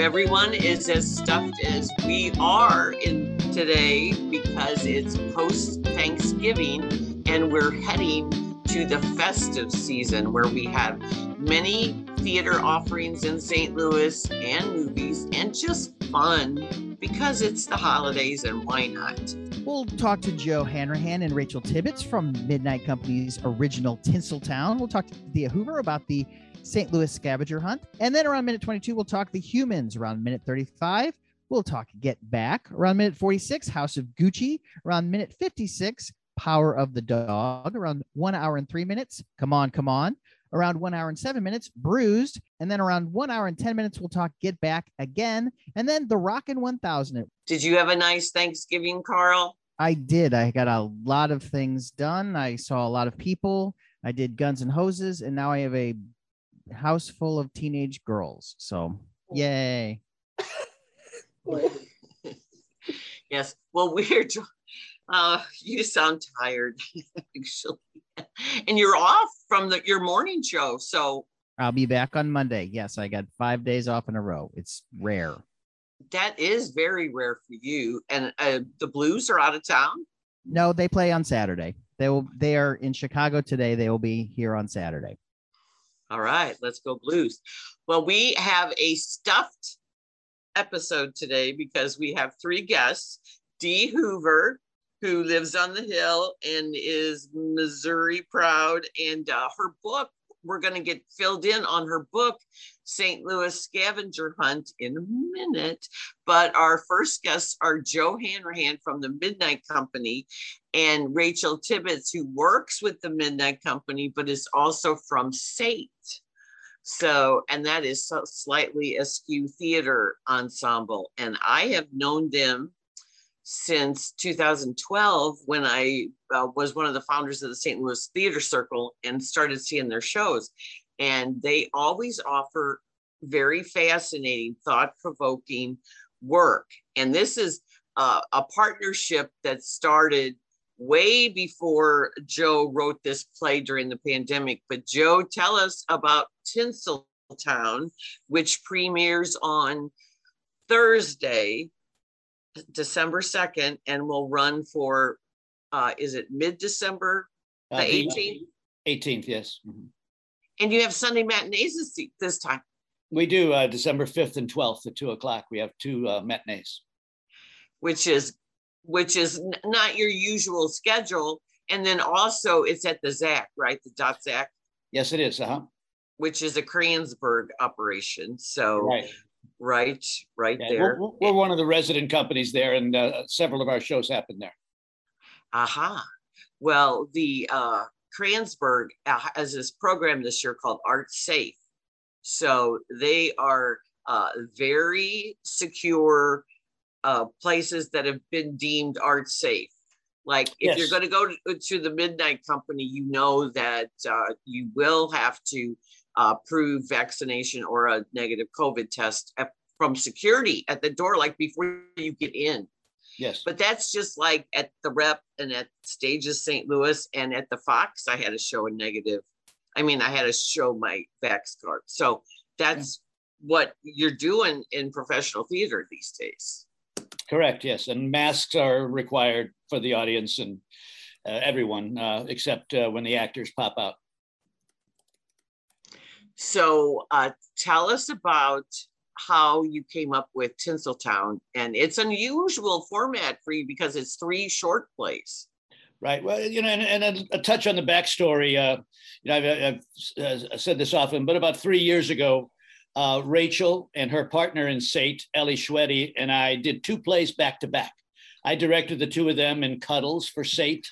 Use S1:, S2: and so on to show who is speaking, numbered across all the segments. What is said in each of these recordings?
S1: everyone is as stuffed as we are in today because it's post Thanksgiving and we're heading to the festive season where we have many theater offerings in St. Louis and movies and just fun because it's the holidays and why not?
S2: We'll talk to Joe Hanrahan and Rachel Tibbetts from Midnight Company's original Tinseltown. We'll talk to Thea Hoover about the St. Louis scavenger hunt. And then around minute 22, we'll talk the humans. Around minute 35, we'll talk Get Back. Around minute 46, House of Gucci. Around minute 56, Power of the Dog. Around one hour and three minutes, Come On, Come On. Around one hour and seven minutes, Bruised. And then around one hour and 10 minutes, we'll talk Get Back again. And then The Rockin' 1000.
S1: Did you have a nice Thanksgiving, Carl?
S2: I did. I got a lot of things done. I saw a lot of people. I did Guns and Hoses, and now I have a house full of teenage girls. So, yay.
S1: yes. Well, we're, uh, you sound tired, actually. And you're off from the, your morning show. So,
S2: I'll be back on Monday. Yes, I got five days off in a row. It's rare.
S1: That is very rare for you. And uh, the Blues are out of town.
S2: No, they play on Saturday. They will. They are in Chicago today. They will be here on Saturday.
S1: All right, let's go Blues. Well, we have a stuffed episode today because we have three guests. Dee Hoover, who lives on the hill and is Missouri proud, and uh, her book we're going to get filled in on her book, St. Louis Scavenger Hunt, in a minute. But our first guests are Joe Hanrahan from the Midnight Company and Rachel Tibbetts, who works with the Midnight Company, but is also from SATE. So, and that is so slightly askew theater ensemble. And I have known them since 2012 when I uh, was one of the founders of the St. Louis Theater Circle and started seeing their shows. And they always offer very fascinating, thought provoking work. And this is uh, a partnership that started way before Joe wrote this play during the pandemic. But Joe, tell us about Tinseltown, which premieres on Thursday, December 2nd and will run for, uh, is it mid-December, the
S3: Uh,
S1: 18th?
S3: 18th, yes. Mhm.
S1: And you have Sunday matinees this, this time,
S3: We do uh, December 5th and 12th at two o'clock. We have two uh, matinees.
S1: which is, which is n- not your usual schedule. And then also it's at the ZAC, right? The dot ZAC,
S3: Yes, it is. Uh-huh.
S1: which is a Kranzberg operation. So,
S3: Right.
S1: right, right
S3: Yeah,
S1: there.
S3: we're, we're one of the resident companies there, and uh, several of our shows happen there.
S1: Aha. Well, the uh, Kranzberg uh, has this program this year called Art Safe. So they are uh, very secure uh, places that have been deemed art safe. Like if you're going to go to, to the Midnight Company, you know that uh, you will have to uh, prove vaccination or a negative COVID test at, from security at the door, like before you get in.
S3: Yes.
S1: But that's just like at the rep and at stages St. Louis and at the Fox, I had to show a negative. I mean, I had to show my vax card. So that's what you're doing in professional theater these days.
S3: Correct. Yes. And masks are required for the audience and uh, everyone, uh, except uh, when the actors pop out.
S1: So uh, tell us about how you came up with Tinseltown. And it's unusual format for you because it's three short plays.
S3: Right. Well, you know, and, and a, a touch on the backstory. Uh, you know, I've, I've said this often, but about three years ago, uh, Rachel and her partner in Sate, Ellie Schwetye, and I did two plays back to back. I directed the two of them in Cuddles for Sate.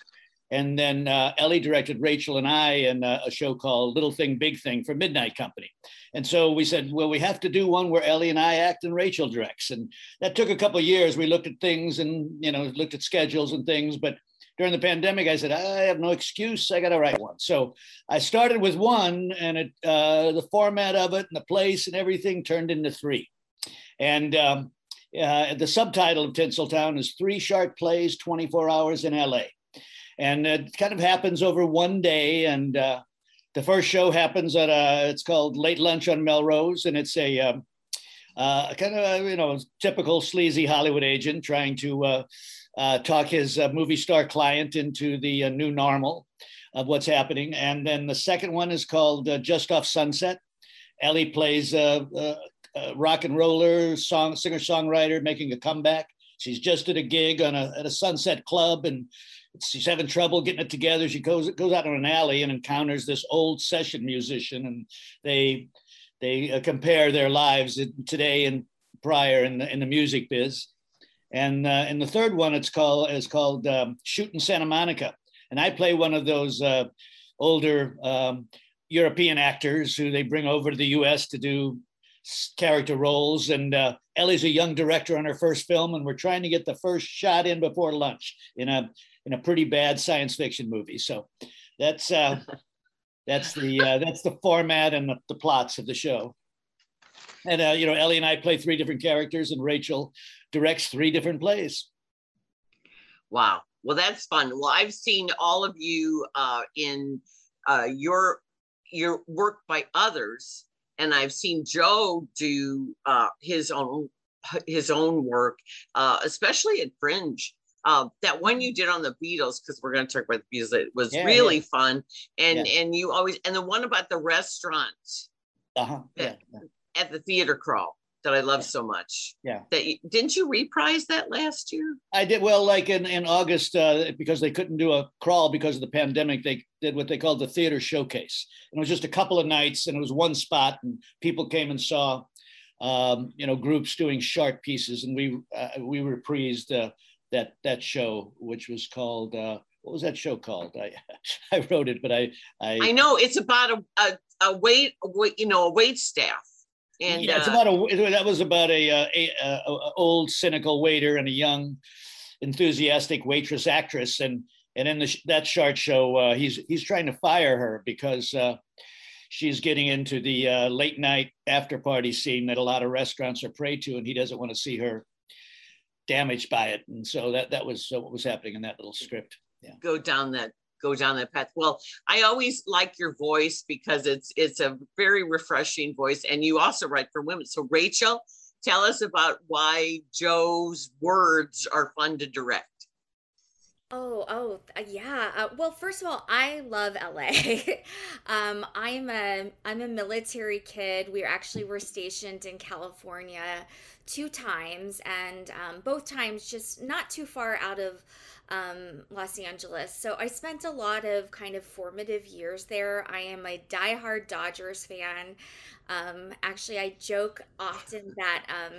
S3: And then uh, Ellie directed Rachel and I in a show called Little Thing, Big Thing for Midnight Company. And so we said, well, we have to do one where Ellie and I act and Rachel directs. And that took a couple years. We looked at things and, you know, looked at schedules and things. But during the pandemic, I said, I have no excuse. I got to write one. So I started with one, and it, uh, the format of it and the place and everything turned into three. And um, uh, the subtitle of Tinseltown is Three Sharp Plays, 24 Hours in LA. And it kind of happens over one day. And uh, the first show happens at a, it's called Late Lunch on Melrose, and it's a, um, uh, kind of you know typical sleazy Hollywood agent trying to uh, uh, talk his uh, movie star client into the uh, new normal of what's happening. And then the second one is called uh, Just Off Sunset. Ellie plays a, a, a rock and roller song singer songwriter making a comeback. She's just at a gig on a at a Sunset club and she's having trouble getting it together. She goes goes out on an alley and encounters this old session musician, and they they uh, compare their lives today and prior in the in the music biz. And uh, and the third one it's called is called um, Shooting Santa Monica, and I play one of those uh, older um, European actors who they bring over to the U.S. to do character roles. And uh, Ellie's a young director on her first film, and we're trying to get the first shot in before lunch in a in a pretty bad science fiction movie. So that's uh, that's the uh, that's the format and the, the plots of the show. And uh, you know, Ellie and I play three different characters, and Rachel directs three different plays.
S1: Wow. Well, that's fun. Well, I've seen all of you uh, in uh, your your work by others, and I've seen Joe do uh, his own his own work, uh, especially at Fringe. Uh, that one you did on the Beatles, because we're going to talk about the Beatles, it was yeah, really yeah. fun. And yeah. and you always and the one about the restaurant
S3: uh-huh.
S1: that, at the theater crawl that I love so much.
S3: Yeah.
S1: That you, didn't you reprise that last year?
S3: I did. Well, like in, in August, uh, because they couldn't do a crawl because of the pandemic, they did what they called the theater showcase. And it was just a couple of nights and it was one spot and people came and saw, um, you know, groups doing short pieces. And we, uh, we reprised uh, that, that show, which was called, uh, what was that show called? I, I wrote it, but I, I,
S1: I know it's about a, a, a wait, you know, a wait staff and
S3: yeah, it's uh, about a that was about a, uh, a, a, a, old cynical waiter and a young enthusiastic waitress actress. And and in the, that short show uh, he's he's trying to fire her because uh, she's getting into the uh, late night after party scene that a lot of restaurants are prey to and he doesn't want to see her damaged by it. And so that that was uh, what was happening in that little script.
S1: Yeah. go down that go down that path. Well, I always like your voice because it's it's a very refreshing voice, and you also write for women. So, Rachel, tell us about why Joe's words are fun to direct.
S4: Oh, oh, uh, yeah. Uh, well, first of all, I love LA. um, I'm a I'm a military kid. We actually were stationed in California two times, and um, both times just not too far out of um, Los Angeles. So I spent a lot of kind of formative years there. I am a diehard Dodgers fan. Um, actually, I joke often that. Um,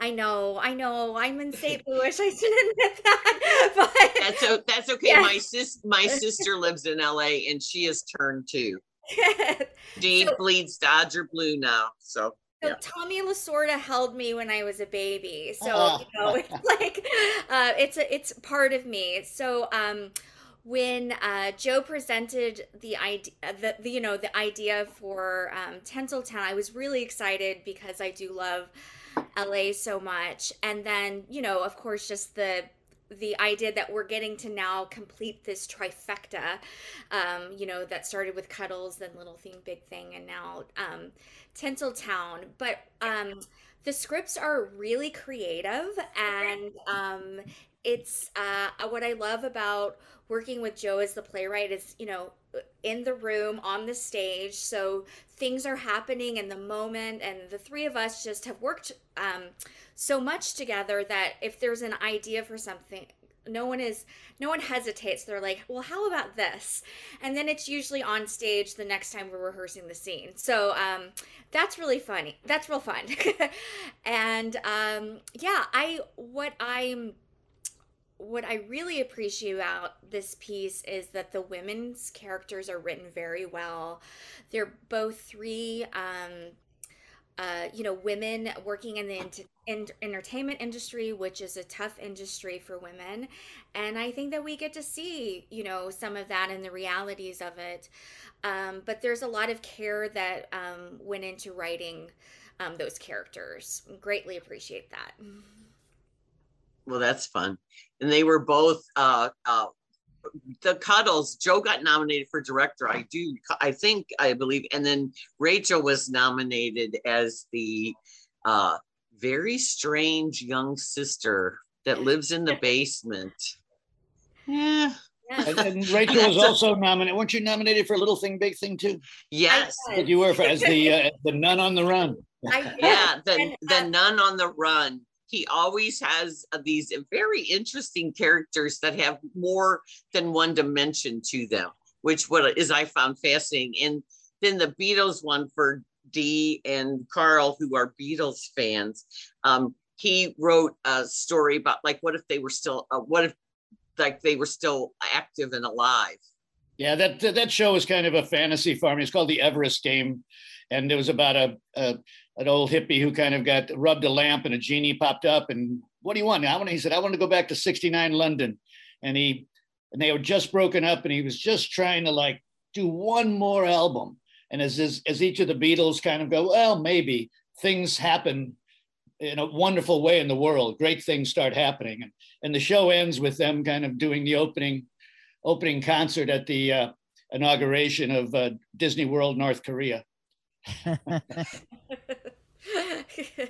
S4: I know, I know, I'm in St. Louis. I shouldn't admit that, but
S1: that's that's okay. Yeah. My sis, my sister lives in LA, and she has turned too. she so, bleeds Dodger blue now, so
S4: so yeah. Tommy Lasorda held me when I was a baby. So uh you know, it's like uh, it's a it's part of me. So um, when uh, Joe presented the idea, the, the, you know the idea for um, Tinseltown, I was really excited because I do love LA so much, and then you know of course just the the idea that we're getting to now complete this trifecta, um, you know, that started with Cuddles, then Little Thing, Big Thing, and now um, Tinseltown. But um, the scripts are really creative, and um, it's uh, what I love about working with Joe as the playwright is, you know, in the room on the stage. So things are happening in the moment, and the three of us just have worked um, so much together that if there's an idea for something, no one is no one hesitates. They're like well how about this? And then it's usually on stage the next time we're rehearsing the scene. So um, that's really funny. That's real fun. And um, yeah i what i'm what I really appreciate about this piece is that the women's characters are written very well. They're both three, um, uh, you know, women working in the in- entertainment industry, which is a tough industry for women. And I think that we get to see, you know, some of that and the realities of it. Um, but there's a lot of care that um, went into writing um, those characters. Greatly appreciate that.
S1: Well, that's fun. And they were both uh, uh, the Cuddles. Joe got nominated for director. I do. I think I believe, and then Rachel was nominated as the uh, very strange young sister that lives in the basement. Yeah.
S3: And, and Rachel was also nominated. weren't you nominated for Little Thing, Big Thing too?
S1: Yes.
S3: You were for, as the uh, the nun on the run.
S1: yeah, the the nun on the run. He always has uh, these very interesting characters that have more than one dimension to them, which what is I found fascinating. And then the Beatles one for Dee and Carl, who are Beatles fans. Um, he wrote a story about like what if they were still uh, what if like they were still active and alive.
S3: Yeah, that that show was kind of a fantasy farm. It's called the Everest Game, and it was about a, a an old hippie who kind of got rubbed a lamp and a genie popped up and what do you want? I want. He said I want to go back to '69 London, and he and they were just broken up, and he was just trying to like do one more album. And as as, as each of the Beatles kind of go, well, maybe things happen in a wonderful way in the world. Great things start happening, and, and the show ends with them kind of doing the opening opening concert at the uh, inauguration of uh, Disney World North Korea.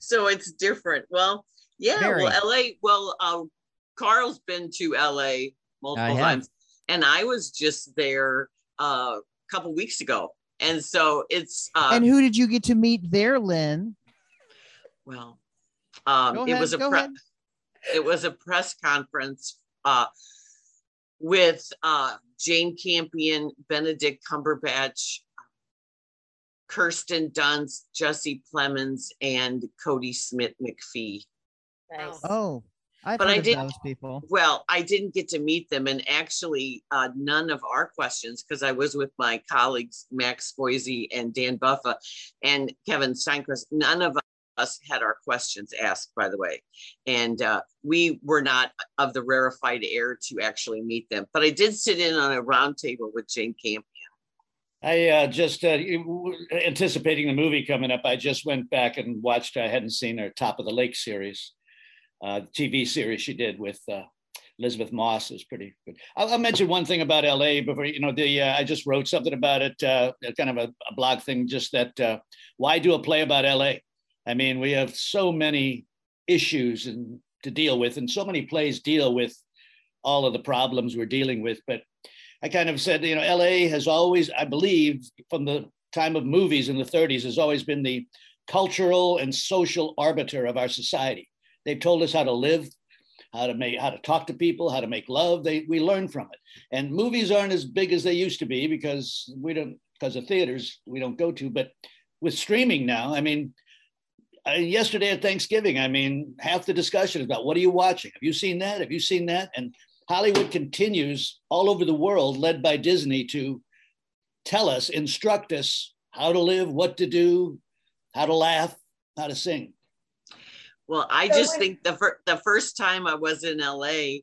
S1: so it's different. Well, yeah. Very. Well, LA. Well, uh, Carl's been to LA multiple times, and I was just there uh, a couple weeks ago. And so it's.
S2: Uh, and who did you get to meet there, Lynn?
S1: Well, um, it was a pre- it was a press conference uh, with uh, Jane Campion, Benedict Cumberbatch, Kirsten Dunst, Jesse Plemons, and Kodi Smit-McPhee.
S2: Nice. Oh, I've but I didn't. Those people.
S1: Well, I didn't get to meet them, and actually, uh, none of our questions because I was with my colleagues Max Boise and Dan Buffa and Kevin Steinquist. None of us had our questions asked, by the way, and uh, we were not of the rarefied air to actually meet them. But I did sit in on a roundtable with Jane Campion.
S3: I uh, just uh, anticipating the movie coming up. I just went back and watched. I hadn't seen her Top of the Lake series, uh, TV series she did with uh, Elisabeth Moss is pretty good. I'll, I'll, mention one thing about LA before you know the. Uh, I just wrote something about it, uh, kind of a, a, blog thing. Just that why do a play about LA? I mean, we have so many issues and to deal with, and so many plays deal with all of the problems we're dealing with. But I kind of said, you know, LA has always, I believe, from the time of movies in the 30s, has always been the cultural and social arbiter of our society. They've told us how to live, how to make, how to talk to people, how to make love. They we learn from it. And movies aren't as big as they used to be because we don't, because of theaters we don't go to. But with streaming now, I mean, yesterday at Thanksgiving, I mean, half the discussion is about what are you watching? Have you seen that? Have you seen that? And Hollywood continues all over the world, led by Disney, to tell us, instruct us how to live, what to do, how to laugh, how to sing.
S1: Well, I just think the fir- the first time I was in LA,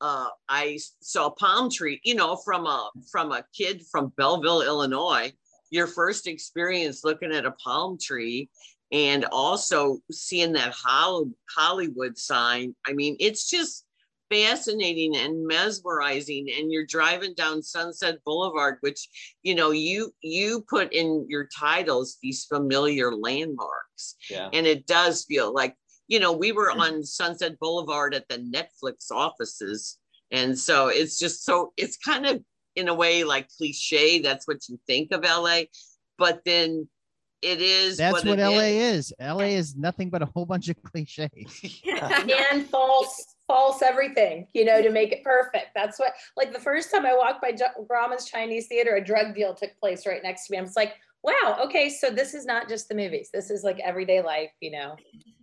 S1: uh, I saw palm tree. You know, from a from a kid from Belleville, Illinois, your first experience looking at a palm tree, and also seeing that Hollywood sign. I mean, it's just fascinating and mesmerizing and you're driving down sunset boulevard which you know you you put in your titles these familiar landmarks yeah. and it does feel like you know we were mm. on sunset boulevard at the netflix offices and so it's just so it's kind of in a way like cliche that's what you think of la but then it is
S2: that's what,
S1: what
S2: la is. is. la is nothing but a whole bunch of cliches
S5: and false false everything, you know, to make it perfect. That's what, like the first time I walked by Grauman's Chinese Theater, a drug deal took place right next to me. I was like, wow, okay, so this is not just the movies. This is like everyday life, you know,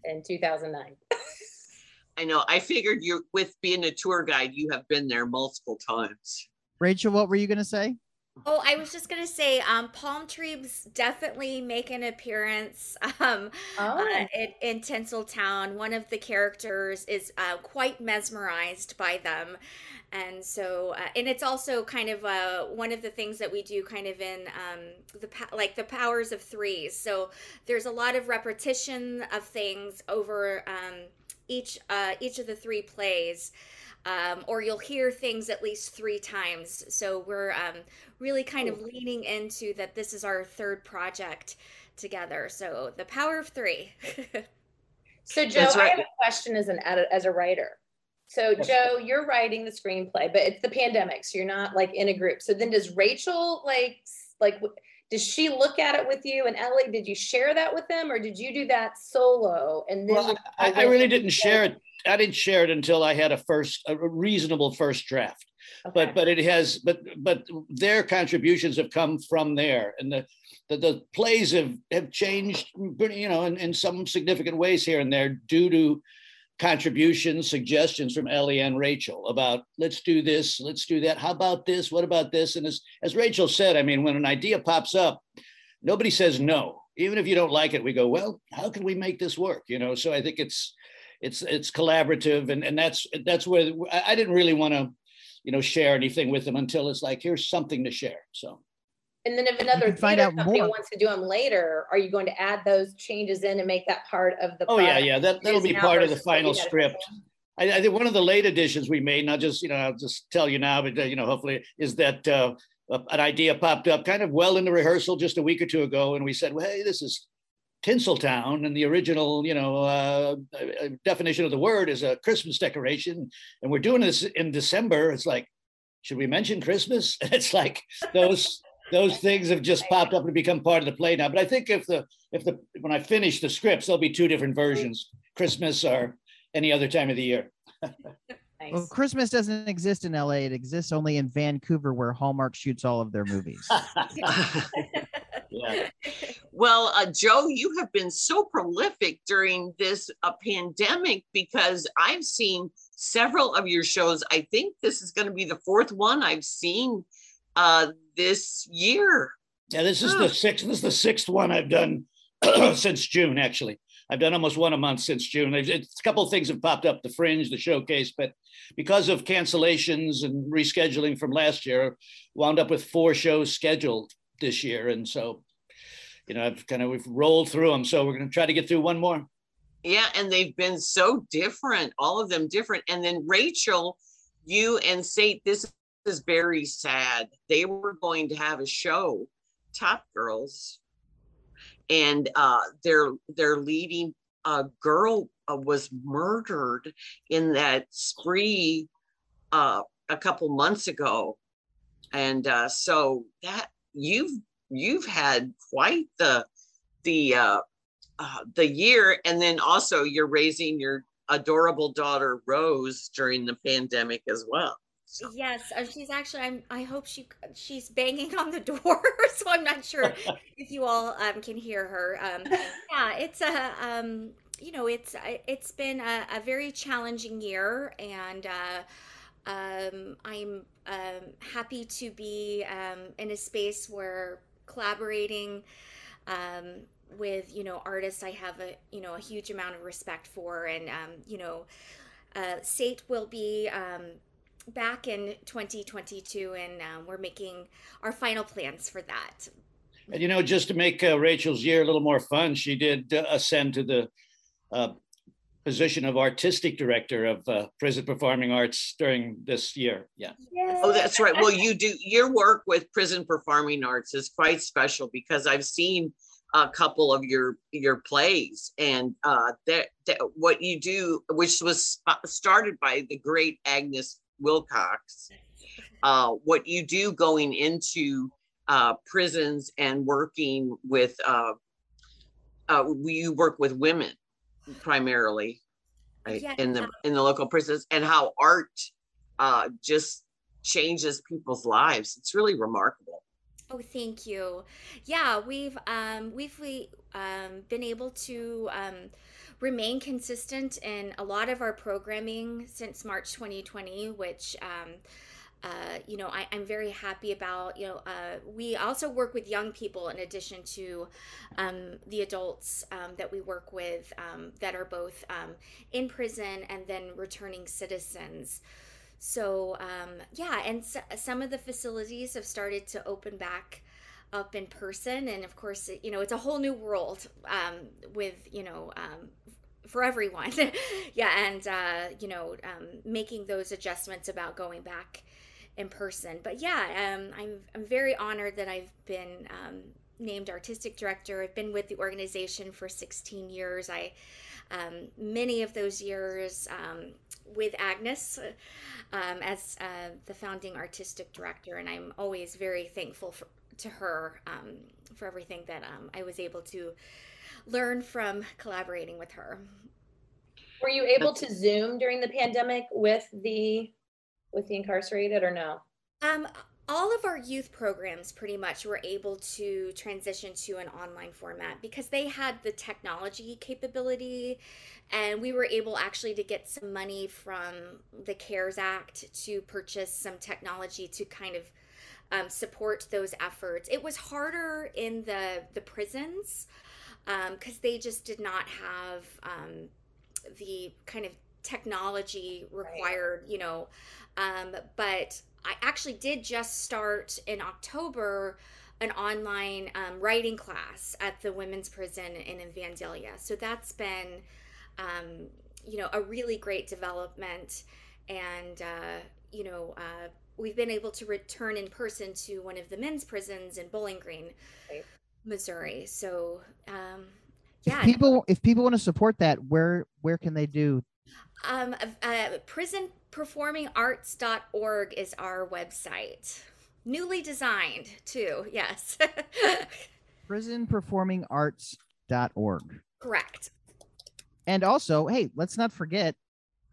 S5: in 2009.
S1: I know. I figured you, with being a tour guide, you have been there multiple times.
S2: Rachel, what were you going to say?
S4: Oh, I was just gonna say, um, palm trees definitely make an appearance um, uh, oh. in, in Tinseltown. One of the characters is uh, quite mesmerized by them, and so, uh, and it's also kind of uh, one of the things that we do, kind of in um, the like the powers of threes. So there's a lot of repetition of things over um, each uh, each of the three plays um, or you'll hear things at least three times. So we're um, really kind of leaning into that this is our third project together. So the power of three.
S5: so Joe, right. I have a question as an as a writer. So Joe, you're writing the screenplay, but it's the pandemic, so you're not like in a group. So then does Rachel like like does she look at it with you and Ellie? Did you share that with them or did you do that solo? And then well,
S3: I, I, really didn't share it. I didn't share it until I had a first a reasonable first draft. Okay. But but it has but but their contributions have come from there and the the, the plays have have changed you know in, in some significant ways here and there due to contributions, suggestions from Ellie and Rachel about let's do this, let's do that. How about this? What about this? And as, as Rachel said, I mean, when an idea pops up, nobody says no. Even if you don't like it, we go, well, how can we make this work? You know, so I think it's it's it's collaborative and, and that's that's where I didn't really want to, you know, share anything with them until it's like, here's something to share. So
S5: and then if another find out company more. wants to do them later, are you going to add those changes in and make that part of the?
S3: Oh yeah, yeah, that that'll be part of the final script. I, I, think one of the late additions we made, not just you know, I'll just tell you now, but uh, you know, hopefully, is that uh, an idea popped up kind of well in the rehearsal just a week or two ago, and we said, well, hey, this is Tinseltown, and the original, you know, uh, uh, definition of the word is a Christmas decoration, and we're doing this in December. It's like, should we mention Christmas? it's like those those things have just popped up and become part of the play now. But I think if the if the when I finish the scripts, there'll be two different versions: Christmas or any other time of the year.
S2: Nice. Well, Christmas doesn't exist in LA. It exists only in Vancouver, where Hallmark shoots all of their movies.
S1: yeah. Well, uh, Joe, you have been so prolific during this uh, pandemic because I've seen several of your shows. I think this is going to be the fourth one I've seen uh, this year.
S3: Yeah, this is the sixth. This is the sixth one I've done since June. Actually, I've done almost one a month since June. It's, a couple of things have popped up: the Fringe, the Showcase, but because of cancellations and rescheduling from last year, wound up with four shows scheduled this year, and so you know I've kind of we've rolled through them. So we're going to try to get through one more.
S1: Yeah, and they've been so different, all of them different. And then Rachel, you and Sate, this is very sad. They were going to have a show, Top Girls, and uh, their their leading uh, girl uh, was murdered in that spree uh, a couple months ago, and uh, so that you've you've had quite the the uh, uh, the year, and then also you're raising your adorable daughter Rose during the pandemic as well.
S4: Yes, uh, she's actually. I'm. I hope she she's banging on the door, so I'm not sure if you all um, can hear her. Um, yeah, it's a. Um, you know, it's it's been a, a very challenging year, and uh, um, I'm um, happy to be um, in a space where collaborating um, with you know artists I have a you know a huge amount of respect for, and um, you know, uh, Sate will be. Um, back in 2022, and um, we're making our final plans for that.
S3: And you know, just to make uh, Rachel's year a little more fun, she did uh, ascend to the uh, position of artistic director of uh, Prison Performing Arts during this year. Yeah.
S1: Oh, that's right. Well, you do your work with Prison Performing Arts is quite special because I've seen a couple of your your plays and uh, that, that what you do, which was started by the great Agnes Wilcox, uh, what you do going into uh, prisons and working with, uh, uh, you work with women primarily, right? Yeah, in the in the local prisons, and how art uh, just changes people's lives. It's really remarkable.
S4: Oh, thank you. Yeah, we've um, we've we, um, been able to um, remain consistent in a lot of our programming since March 2020, which um, uh, you know I, am very happy about. You know, uh, we also work with young people in addition to um, the adults um, that we work with um, that are both um, in prison and then returning citizens. So um, yeah, and some of the facilities have started to open back up in person and of course you know it's a whole new world um, with you know um, for everyone yeah and uh, you know um, making those adjustments about going back in person but yeah um, I'm, I'm very honored that i've been um, named artistic director. I've been with the organization for 16 years. I um, many of those years with Agnes um, as uh, the founding artistic director, and I'm always very thankful for, to her um, for everything that um, I was able to learn from collaborating with her.
S5: Were you able to Zoom during the pandemic with the with the incarcerated or no?
S4: Um, all of our youth programs pretty much were able to transition to an online format because they had the technology capability and we were able actually to get some money from the cares act to purchase some technology to kind of um, support those efforts it was harder in the the prisons because um, they just did not have um, the kind of technology required right. you know um, but I actually did just start in October an online um, writing class at the women's prison in Vandalia. So that's been, um, you know, a really great development. And, uh, you know, uh, we've been able to return in person to one of the men's prisons in Bowling Green, right. Missouri. So, um, yeah.
S2: If people, if people want to support that, where where can they do
S4: um, uh, prisonperformingarts.org is our website. Newly designed, too. Yes.
S2: prisonperformingarts.org.
S4: Correct.
S2: And also, hey, let's not forget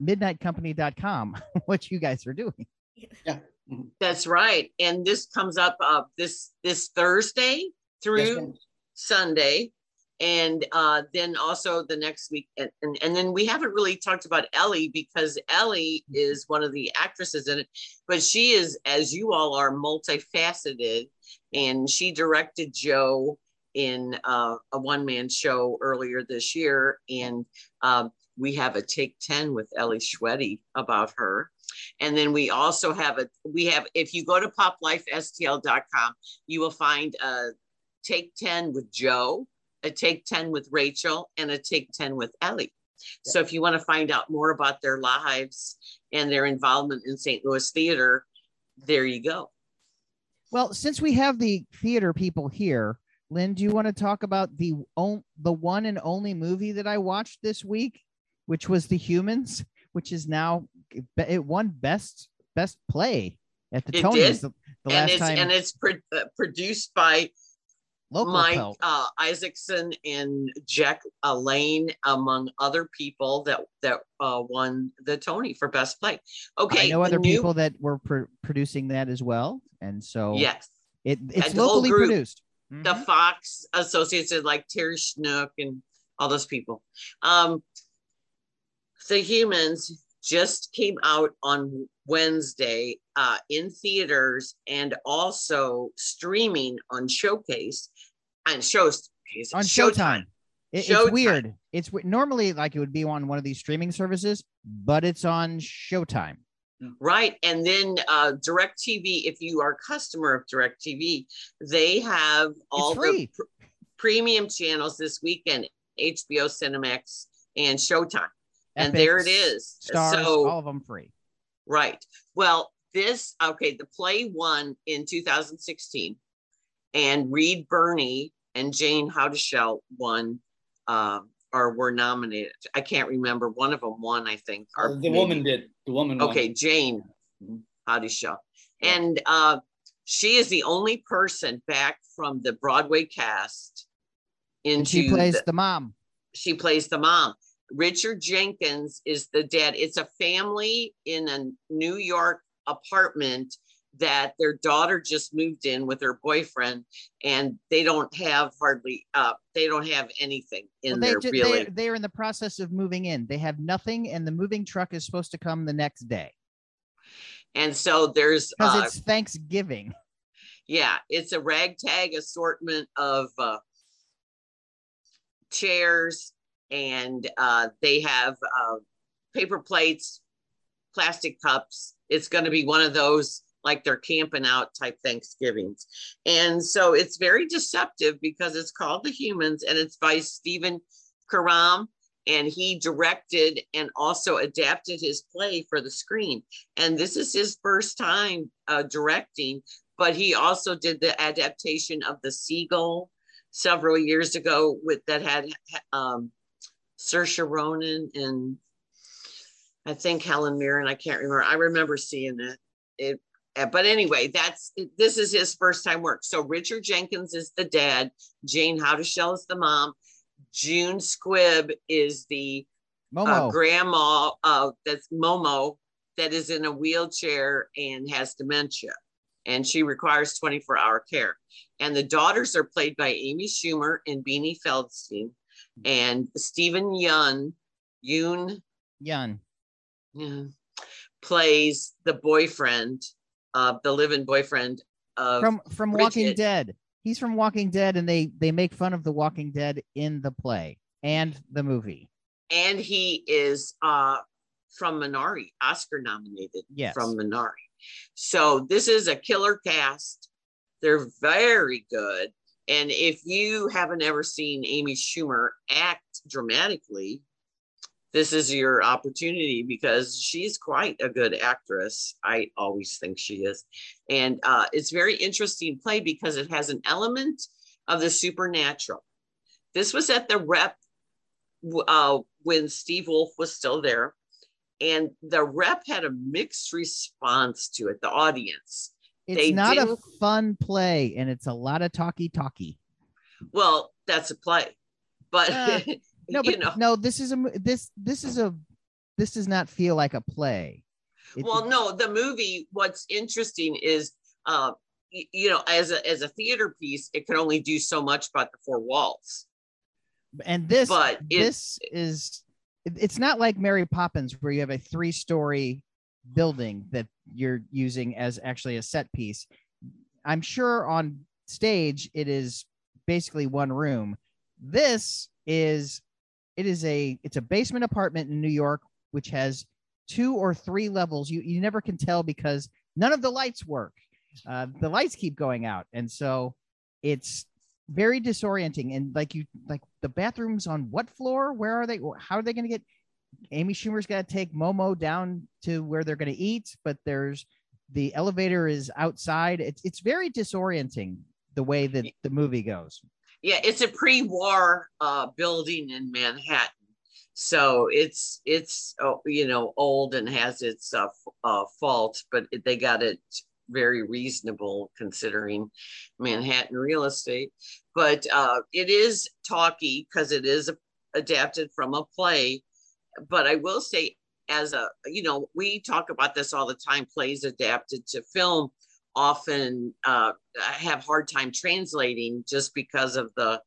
S2: midnightcompany.com, what you guys are doing.
S1: Yeah. That's right. And this comes up uh, this this Thursday through yes, Sunday. And uh, then also the next week and, and, and then we haven't really talked about ellie because ellie mm-hmm. is one of the actresses in it. But she is as you all are multifaceted. And she directed joe in uh, a one-man show earlier this year. And um, we have a take 10 with ellie Schwetye about her and then we also have a we have if you go to poplifestl.com you will find a take 10 with joe a take 10 with Rachel and a take 10 with Ellie. So if you want to find out more about their lives and their involvement in St. Louis theater, there you go.
S2: Well, since we have the theater people here, Lynn, do you want to talk about the the one and only movie that I watched this week, which was The Humans, which is now it won best best play at the it Tonys the,
S1: the and last time, and it's pro- uh, produced by Local Mike uh, Isaacson and Jack Lane, among other people that that uh, won the Tony for Best Play. Okay,
S2: I know other new... people that were pr- producing that as well, and so
S1: yes,
S2: it, it's and locally produced.
S1: Mm-hmm. The Fox associates like Terry Schnuck and all those people. Um, the Humans just came out on Wednesday uh, in theaters and also streaming on Showcase and shows
S2: on Showtime. Showtime. It, Showtime. It's weird. It's normally like it would be on one of these streaming services, but it's on Showtime.
S1: Right. And then uh, DirecTV, if you are a customer of DirecTV, they have all the pr- premium channels this weekend HBO, Cinemax, and Showtime. And there it is.
S2: Starz, so, all of them free.
S1: Right. Well, this, okay, the play won in 2016 and Reed Birney and Jayne Houdyshell won uh, or were nominated. I can't remember. One of them won, I think.
S3: Or the maybe. woman did. The woman.
S1: Okay, won. Jayne Houdyshell, yeah. and uh, she is the only person back from the Broadway cast. Into
S2: and she plays the, the mom.
S1: She plays the mom. Richard Jenkins is the dad. It's a family in a New York apartment that their daughter just moved in with her boyfriend and they don't have hardly uh they don't have anything in well, there really
S2: they, they're in the process of moving in. They have nothing and the moving truck is supposed to come the next day.
S1: And so there's
S2: because uh, it's thanksgiving.
S1: Yeah it's a ragtag assortment of uh chairs and uh they have uh paper plates plastic cups it's going to be one of those like they're camping out type Thanksgivings. And so it's very deceptive because it's called The Humans and it's by Stephen Karam. And he directed and also adapted his play for the screen. And this is his first time uh, directing, but he also did the adaptation of The Seagull several years ago with that had um, Saoirse Ronan and I think Helen Mirren. I can't remember. I remember seeing it. It, uh, but anyway, that's this is his first time work. So Richard Jenkins is the dad. Jayne Houdyshell is the mom. June Squibb is the uh, grandma. Uh, that's Momo that is in a wheelchair and has dementia, and she requires 24 hour care. And the daughters are played by Amy Schumer and Beanie Feldstein, and Steven Yeun, Yoon.
S2: Yun,
S1: Yeah, plays the boyfriend, uh, the live-in boyfriend of
S2: from from
S1: Bridget.
S2: Walking Dead. He's from Walking Dead, and they they make fun of the Walking Dead in the play and the movie.
S1: and he is uh from Minari, Oscar nominated
S2: Yes.
S1: from Minari. So this is a killer cast. They're very good. And if you haven't ever seen Amy Schumer act dramatically, this is your opportunity because she's quite a good actress. I always think she is. And uh, it's very interesting play because it has an element of the supernatural. This was at the rep uh, when Steve Woolf was still there. And the rep had a mixed response to it, the audience.
S2: It's
S1: They
S2: not a fun play, and it's a lot of talky talky.
S1: Well, that's a play. But
S2: Uh, No,
S1: you
S2: but
S1: know,
S2: no, this is a this this is a this does not feel like a play. It-
S1: well no the movie what's interesting is uh y- you know as a as a theater piece it can only do so much about the four walls
S2: and this
S1: but
S2: this is it's not like Mary Poppins where you have a three story building that you're using as actually a set piece. I'm sure on stage it is basically one room. This is it is a it's a basement apartment in New York which has two or three levels. You you never can tell because none of the lights work. Uh, the lights keep going out, and so it's very disorienting. And like you like the bathrooms on what floor? Where are they? How are they going to get? Amy Schumer's got to take Momo down to where they're going to eat, but there's the elevator is outside. It's it's very disorienting the way that the movie goes.
S1: yeah it's a pre-war uh building in manhattan so it's it's oh, you know old and has its uh, uh fault but they got it very reasonable considering manhattan real estate but uh it is talky because it is adapted from a play but i will say as a you know we talk about this all the time plays adapted to film often uh, have hard time translating just because of the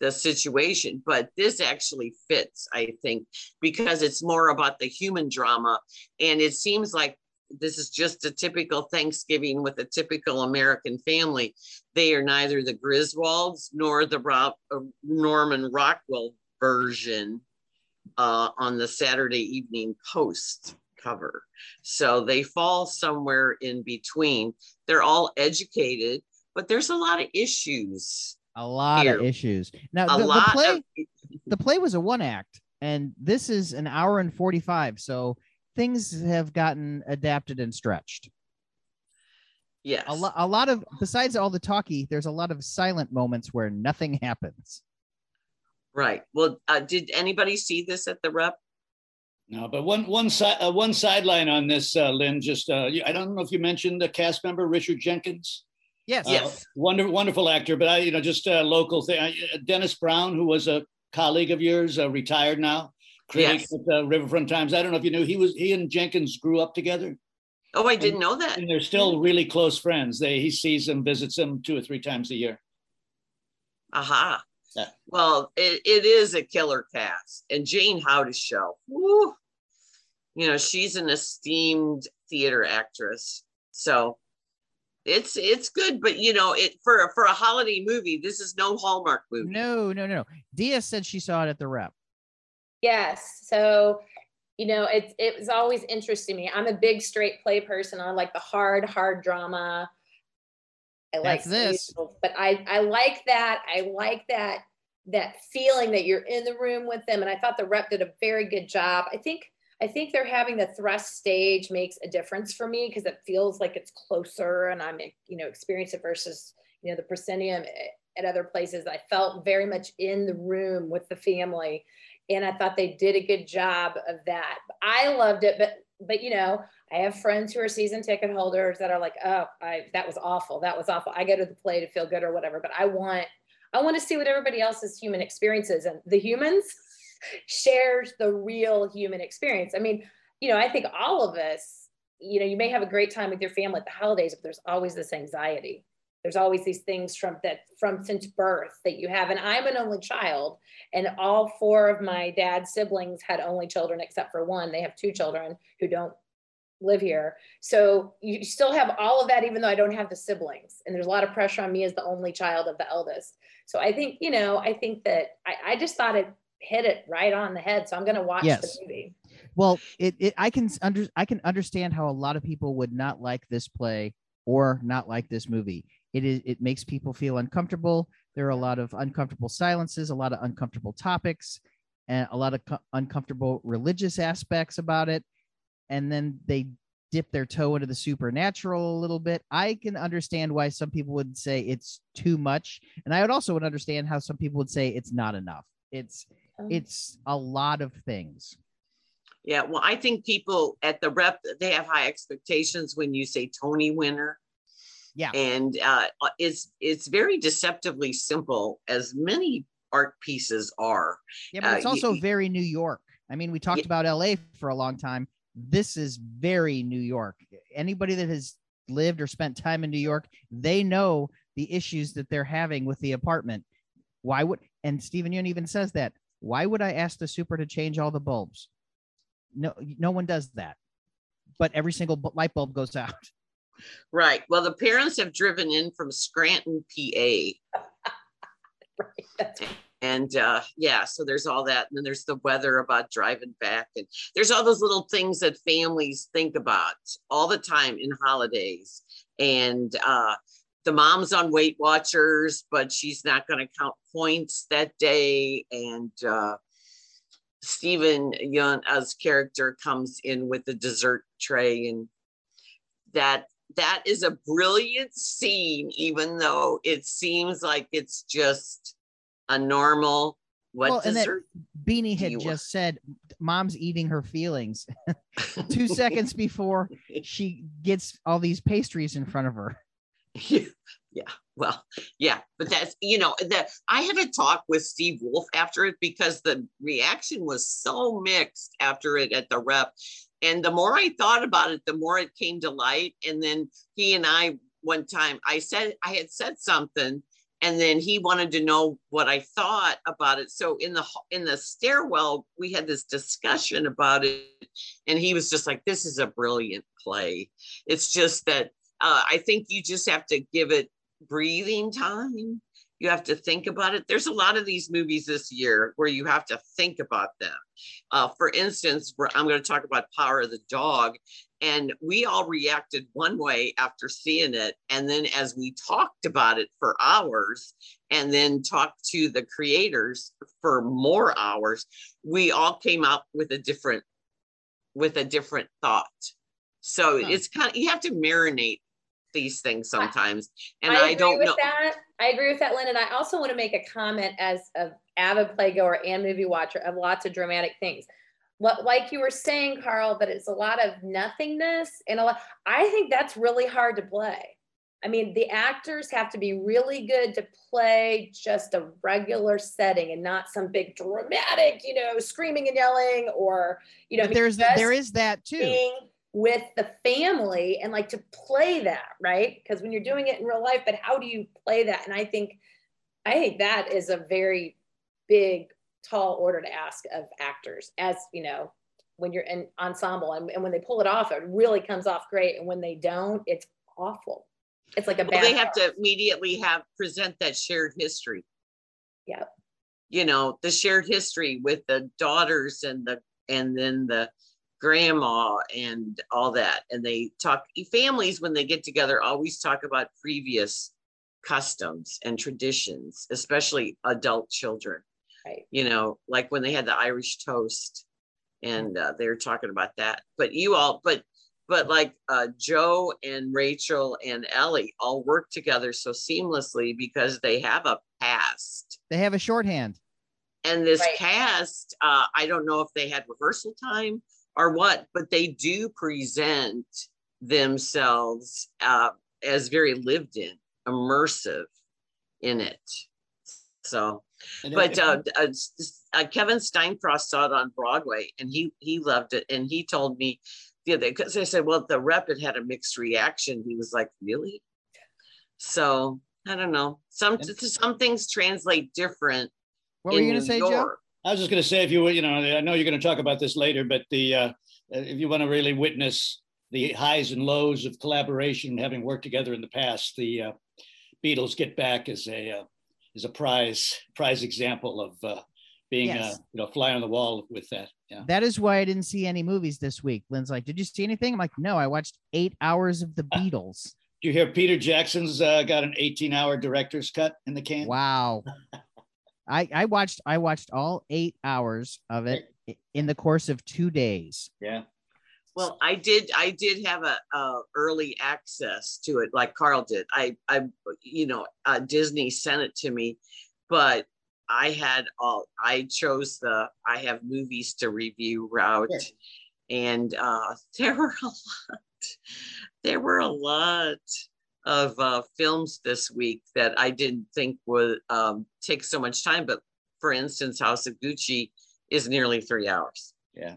S1: the situation but this actually fits i think because it's more about the human drama. And it seems like this is just a typical thanksgiving with a typical american family. They are neither the griswolds nor the Rob, uh, norman rockwell version uh, on the saturday evening post cover so they fall somewhere in between they're all educated but there's a lot of issues
S2: A lot of issues. Now the, the play
S1: of
S2: the play was a one act, and this is an hour and forty five. So things have gotten adapted and stretched.
S1: yes
S2: A lot, a lot of besides all the talky, there's a lot of silent moments where nothing happens.
S1: Right well uh, did anybody see this at the rep
S3: No, but one one side uh, one sideline on this, uh, Lynn. Just uh, I don't know if you mentioned the cast member Richard Jenkins.
S2: Yes.
S3: Uh,
S1: Yes.
S3: wonderful, wonderful actor. But I, you know, just a local thing. I, uh, Dennis Brown, who was a colleague of yours, uh, retired now, critic
S1: Yes.
S3: at uh, Riverfront Times. I don't know if you knew he was he and Jenkins grew up together,
S1: oh i didn't know that
S3: and they're still really close friends. They he sees them, visits them two or three times a year.
S1: aha
S3: Yeah.
S1: well it, it is a killer cast and Jayne Houdyshell, woo, you know she's an esteemed theater actress so it's it's good but you know it for for a holiday movie this is no hallmark movie
S2: No, no, no. Dia said she saw it at the rep.
S5: Yes. So, you know, it's it was always interesting to me. I'm a big straight play person. I like the hard, hard drama. I like
S2: this.
S5: but I I like that. I like that that feeling that you're in the room with them. And I thought the rep did a very good job. I think I think they're having the thrust stage makes a difference for me because it feels like it's closer and I'm, you know, experiencing it versus, you know, the proscenium eh, at other places. I felt very much in the room with the family and I thought they did a good job of that. I loved it, but but you know, I have friends who are season ticket holders that are like, oh, I that was awful. That was awful. I go to the play to feel good or whatever, but I want I want to see what everybody else's human experiences and the humans shares the real human experience. I mean, you know, I think all of us, you know, you may have a great time with your family at the holidays, but there's always this anxiety. There's always these things from that from since birth that you have. And I'm an only child, and all four of my dad's siblings had only children except for one. They have two children who don't live here. So you still have all of that, even though I don't have the siblings. And there's a lot of pressure on me as the only child of the eldest. So I think, you know, I think that I, I just thought it hit it right on the head. So I'm going to watch yes. the movie.
S2: Well, it, it I can under I can understand how a lot of people would not like this play or not like this movie. It is it makes people feel uncomfortable. There are a lot of uncomfortable silences, a lot of uncomfortable topics, and a lot of co- uncomfortable religious aspects about it. And then they dip their toe into the supernatural a little bit. I can understand why some people would say it's too much, and I would also would understand how some people would say it's not enough. It's um, it's a lot of things.
S1: Yeah, well, I think people at the rep they have high expectations when you say Tony winner.
S2: Yeah,
S1: and uh, it's it's very deceptively simple, as many art pieces are.
S2: Yeah, but it's uh, also very New York. I mean, we talked yeah. about LA for a long time. This is very New York. Anybody that has lived or spent time in New York, they know the issues that they're having with the apartment. Why would and Steven Yeun even says that why would I ask the super to change all the bulbs? No, no one does that. But every single light bulb goes out.
S1: Right. Well, the parents have driven in from Scranton, PA. right. And uh, yeah, so there's all that. And then there's the weather about driving back. And there's all those little things that families think about all the time in holidays. And uh, the mom's on Weight Watchers, but she's not going to count points that day. And uh, Steven Yeun's character comes in with the dessert tray, and that that is a brilliant scene, even though it seems like it's just a normal what well, dessert?
S2: Beanie had just want? said, "Mom's eating her feelings." Two seconds before she gets all these pastries in front of her.
S1: yeah well yeah but that's you know that i had a talk with steve woolf after it because the reaction was so mixed after it at the rep and the more i thought about it the more it came to light. And then he and i one time i said i had said something and then he wanted to know what i thought about it. So in the in the stairwell we had this discussion about it and he was just like this is a brilliant play. It's just that uh, I think you just have to give it breathing time. You have to think about it. There's a lot of these movies this year where you have to think about them. Uh, for instance, I'm going to talk about Power of the Dog. And we all reacted one way after seeing it. And then as we talked about it for hours and then talked to the creators for more hours, we all came up with a different with a different thought. So huh. it's kind of you have to marinate these things sometimes. And I, I don't know.
S5: That. I agree with that, Lynn. And I also want to make a comment as a avid playgoer and movie watcher of lots of dramatic things. What, Like you were saying, Carl, that it's a lot of nothingness and a lot. I think that's really hard to play. I mean, the actors have to be really good to play just a regular setting and not some big dramatic, you know, screaming and yelling or, you know,
S2: there's there is that too. Being,
S5: with the family and like to play that, right? Because when you're doing it in real life, but how do you play that? And I think, I think that is a very big, tall order to ask of actors as, you know, when you're in ensemble and, and when they pull it off, it really comes off great. And when they don't, it's awful. It's like a bad.
S1: Well, they have to immediately have present that shared history.
S5: Yeah.
S1: You know, the shared history with the daughters and the, and then the, grandma and all that. And they talk, families, when they get together, always talk about previous customs and traditions, especially adult children.
S5: Right.
S1: You know, like when they had the Irish toast and uh, they're talking about that. But you all, but but like uh, Joe and Rachel and Ellie all work together so seamlessly because they have a past.
S2: They have a shorthand.
S1: And this
S5: Right.
S1: cast, uh, I don't know if they had rehearsal time or what, but they do present themselves uh, as very lived in, immersive in it. So,
S3: And
S1: but uh, uh, uh, Kevin Steincross saw it on Broadway and he he loved it. And he told me the other because I said, well, the rep had had a mixed reaction. He was like, really? So I don't know. Some some things translate different.
S2: What were you going to say, Joe?
S3: I was just going to say, if you, were, you know, I know you're going to talk about this later, but the, uh, if you want to really witness the highs and lows of collaboration, having worked together in the past, the uh, Beatles Get Back is a uh, is a prize prize example of uh, being,
S2: Yes.
S3: uh, you know, fly on the wall with that. Yeah.
S2: That is why I didn't see any movies this week. Lynn's like, Did you see anything? I'm like, No, I watched eight hours of the Beatles.
S3: Do you hear Peter Jackson's uh, got an 18 hour director's cut in the can?
S2: Wow. I, I watched I watched all eight hours of it in the course of two days.
S3: Yeah.
S1: Well, I did. I did have a, a early access to it, like Carl did. I, I, you know, uh, Disney sent it to me, but I had all. I chose the I have movies to review route,
S3: Sure.
S1: and uh, there were a lot. There were a lot of uh, films this week that I didn't think would um, take so much time. But for instance, House of Gucci is nearly three hours. Yeah.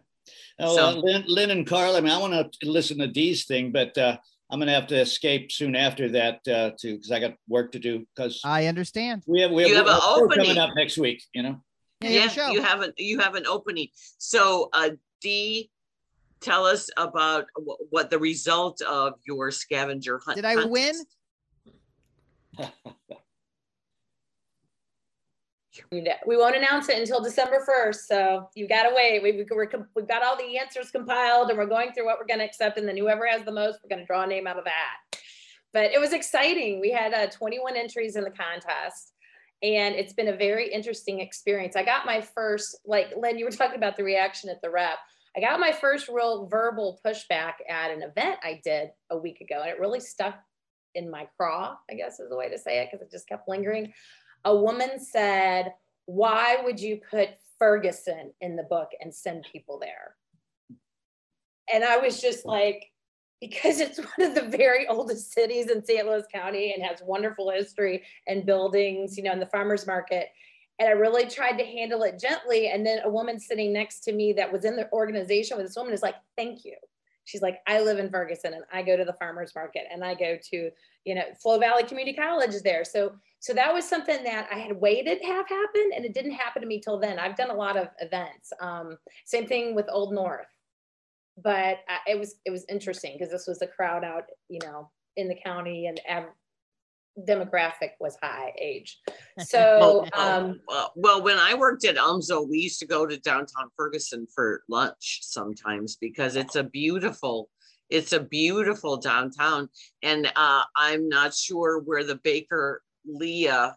S3: Oh,
S1: So-
S3: uh, Lynn, Lynn and Carl, I mean, I want to listen to Dee's thing, but uh, I'm going to have to escape soon after that uh, too, because I got work to do. Because
S2: I understand.
S3: we have we have,
S1: You have
S3: we
S1: an opening.
S3: coming up next week. You know,
S2: Yeah, you have a
S1: you have an you have an opening. So, uh, D, tell us about wh- what the result of your scavenger hunt.
S2: Did I
S1: contest-
S2: win?
S5: We won't announce it until December 1st. So you got to wait. We, we're, com- we've got all the answers compiled and we're going through what we're going to accept. And then whoever has the most, we're going to draw a name out of that. But it was exciting. We had uh, 21 entries in the contest. And it's been a very interesting experience. I got my first, like Lynn, you were talking about the reaction at the rep. I got my first real verbal pushback at an event I did a week ago. And it really stuck in my craw, I guess is the way to say it, because it just kept lingering a woman said, Why would you put Ferguson in the book and send people there? And I was just like, because it's one of the very oldest cities in St. Louis County and has wonderful history and buildings, you know, in the farmers market. And I really tried to handle it gently. And then a woman sitting next to me that was in the organization with this woman is like, Thank you. She's like, I live in Ferguson and I go to the farmers market and I go to, you know, Flo Valley Community College is there. So so that was something that I had waited to have happen, and it didn't happen to me till then. I've done a lot of events. Um, same thing with Old North, but uh, it was it was interesting because this was a crowd out, you know, in the county, and demographic was high age. So um,
S1: well, well, when I worked at UMSL, we used to go to downtown Ferguson for lunch sometimes because it's a beautiful, it's a beautiful downtown. And uh, I'm not sure where the baker Leah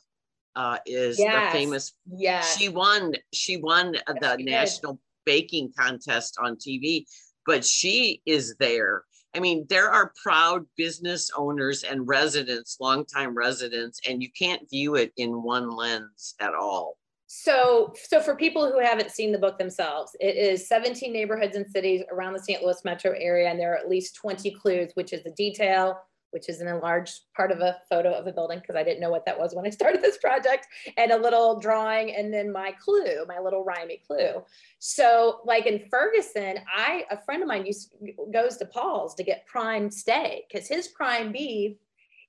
S1: uh, is
S5: Yes.
S1: the famous
S5: yeah,
S1: she won she won the
S5: Yes, she did.
S1: national baking contest on tv but she is there i mean there are proud business owners and residents longtime residents and you can't view it in one lens at all
S5: So, so for people who haven't seen the book themselves, it is 17 neighborhoods and cities around the St. Louis metro area, and there are at least 20 clues, which is the detail, which is an enlarged part of a photo of a building because I didn't know what that was when I started this project, and a little drawing, and then my clue, my little rhymey clue. So, like in Ferguson, I a friend of mine used goes to Paul's to get prime steak because his prime beef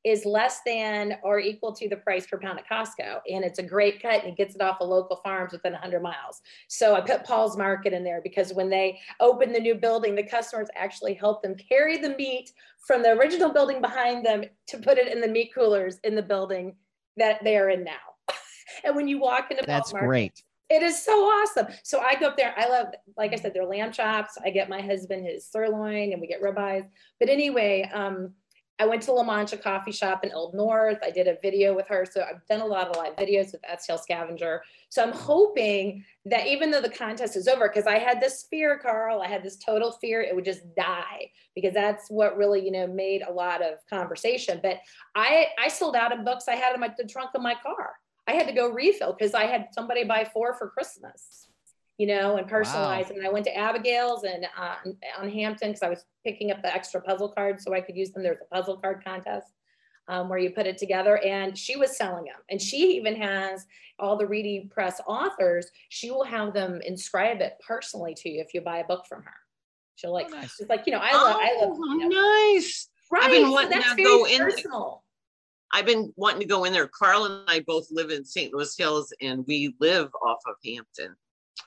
S5: is less than or equal to the price per pound at Costco. And it's a great cut and it gets it off of local farms within 100 miles. So I put Paul's Market in there because when they opened the new building, the customers actually helped them carry the meat from the original building behind them to put it in the meat coolers in the building that they are in now. and when you walk into
S2: That's
S5: Paul's Market,
S2: great.
S5: it is so awesome. So I go up there. I love, like I said, their lamb chops. I get my husband his sirloin, and we get ribeyes. But anyway, um, I went to La Mancha Coffee Shop in Old North. I did a video with her. So I've done a lot of live videos with STL Scavenger. So I'm hoping that even though the contest is over, because I had this fear, Carl, I had this total fear it would just die because that's what really, you know, made a lot of conversation. But I I sold out of books I had in my, the trunk of my car. I had to go refill because I had somebody buy four for Christmas you know, and personalized. Wow. And I went to Abigail's and uh, on Hampton because I was picking up the extra puzzle cards so I could use them. There's a puzzle card contest um, where you put it together, and she was selling them. And she even has all the Reedy Press authors. She will have them inscribe it personally to you if you buy a book from her. She'll like, oh, nice. it's like you know, I love, oh, I love. You
S1: know, nice. Right. I've been wanting so to go in. Personal. I've been wanting to go in there. Carl and I both live in St. Louis Hills, and we live off of Hampton.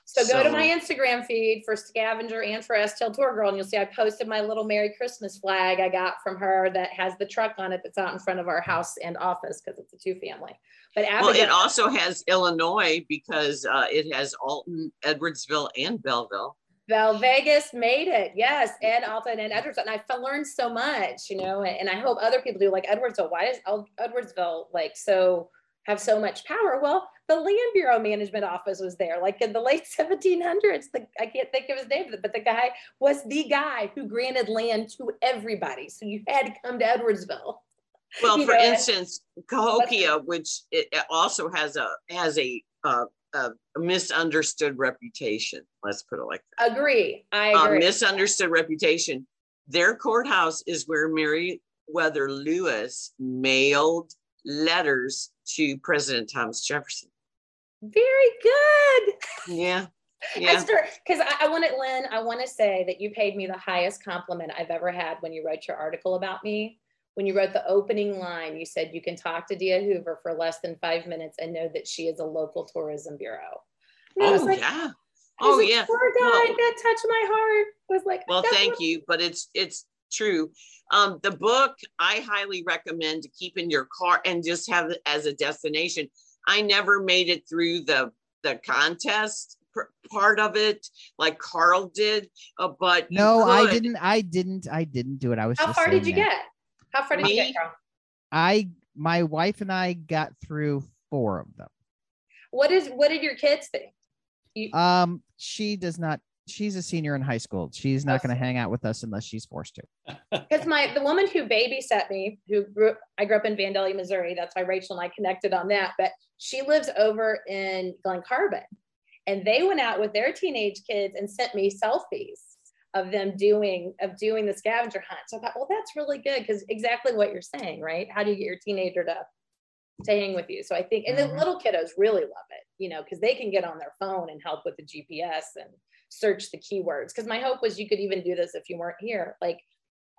S5: So, so, go to my Instagram feed for Scavenger and for STL Tour Girl, and you'll see I posted my little Merry Christmas flag I got from her that has the truck on it that's out in front of our house and office because it's a two family.
S1: But Abigail, well, it also has Illinois because uh, it has Alton, Edwardsville, and Belleville.
S5: Val Vegas made it, yes, and Alton and Edwardsville. And I learned so much, you know, and I hope other people do like Edwardsville. Why is Edwardsville like so have so much power? Well, the Land Bureau Management Office was there, like in the late 1700s. The, I can't think of his name, but the guy was the guy who granted land to everybody. So you had to come to Edwardsville.
S1: Well, you for know, instance, Cahokia, which it also has a has a, uh, a misunderstood reputation. Let's put it like
S5: that. Agree. I
S1: agree. misunderstood reputation. Their courthouse is where Meriwether Lewis mailed letters to President Thomas Jefferson.
S5: Very good.
S1: Yeah. Yeah.
S5: Because I, I want to, Lynn, I want to say that you paid me the highest compliment I've ever had when you wrote your article about me. When you wrote the opening line, you said you can talk to Dia Hoover for less than five minutes and know that she is a local tourism bureau.
S1: And oh, like, yeah. Oh,
S5: like,
S1: yeah.
S5: Poor guy, well, that touched my heart. I was like,
S1: well, thank you. But it's, it's, true. Um, the book I highly recommend to keep in your car and just have it as a destination. I never made it through the the contest part of it like Carl did, uh, but
S2: no, I didn't. I didn't. I didn't do it. I was.
S5: How far did you that. get? How far did Me, you get, Carl?
S2: I my wife and I got through four of them.
S5: What is what did your kids think?
S2: You, um, she does not she's a senior in high school. She's not going to hang out with us unless she's forced to.
S5: Because my the woman who babysat me, who grew I grew up in Vandalia, Missouri. That's why Rachel and I connected on that. But she lives over in Glen Carbon, and they went out with their teenage kids and sent me selfies of them doing of doing the scavenger hunt. So I thought, well, that's really good because exactly what you're saying, right? How do you get your teenager to to hang with you? So I think, and the mm-hmm. little kiddos really love it, you know, because they can get on their phone and help with the GPS and search the keywords. Because my hope was you could even do this if you weren't here. Like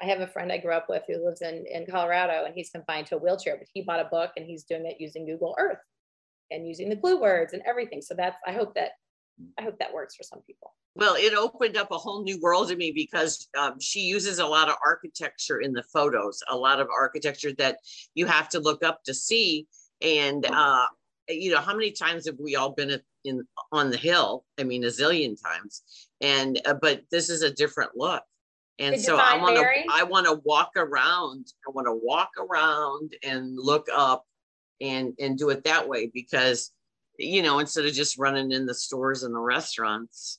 S5: I have a friend I grew up with who lives in, in Colorado and he's confined to a wheelchair, but he bought a book and he's doing it using Google Earth and using the clue words and everything. So that's I hope that I hope that works for some people.
S1: Well, it opened up a whole new world to me because um, she uses a lot of architecture in the photos, a lot of architecture that you have to look up to see. And uh, you know, how many times have we all been in on the hill? I mean, a zillion times. And uh, but this is a different look. And Did so I want to I want to walk around. I want to walk around and look up and and do it that way because you know instead of just running in the stores and the restaurants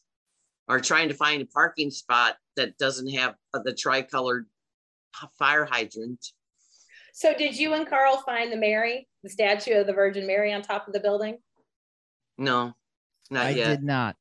S1: or trying to find a parking spot that doesn't have the tricolored fire hydrant
S5: so did you and Carl find the Mary, the statue of the Virgin Mary on top of the building?
S1: No, not
S2: I
S1: yet.
S2: did not.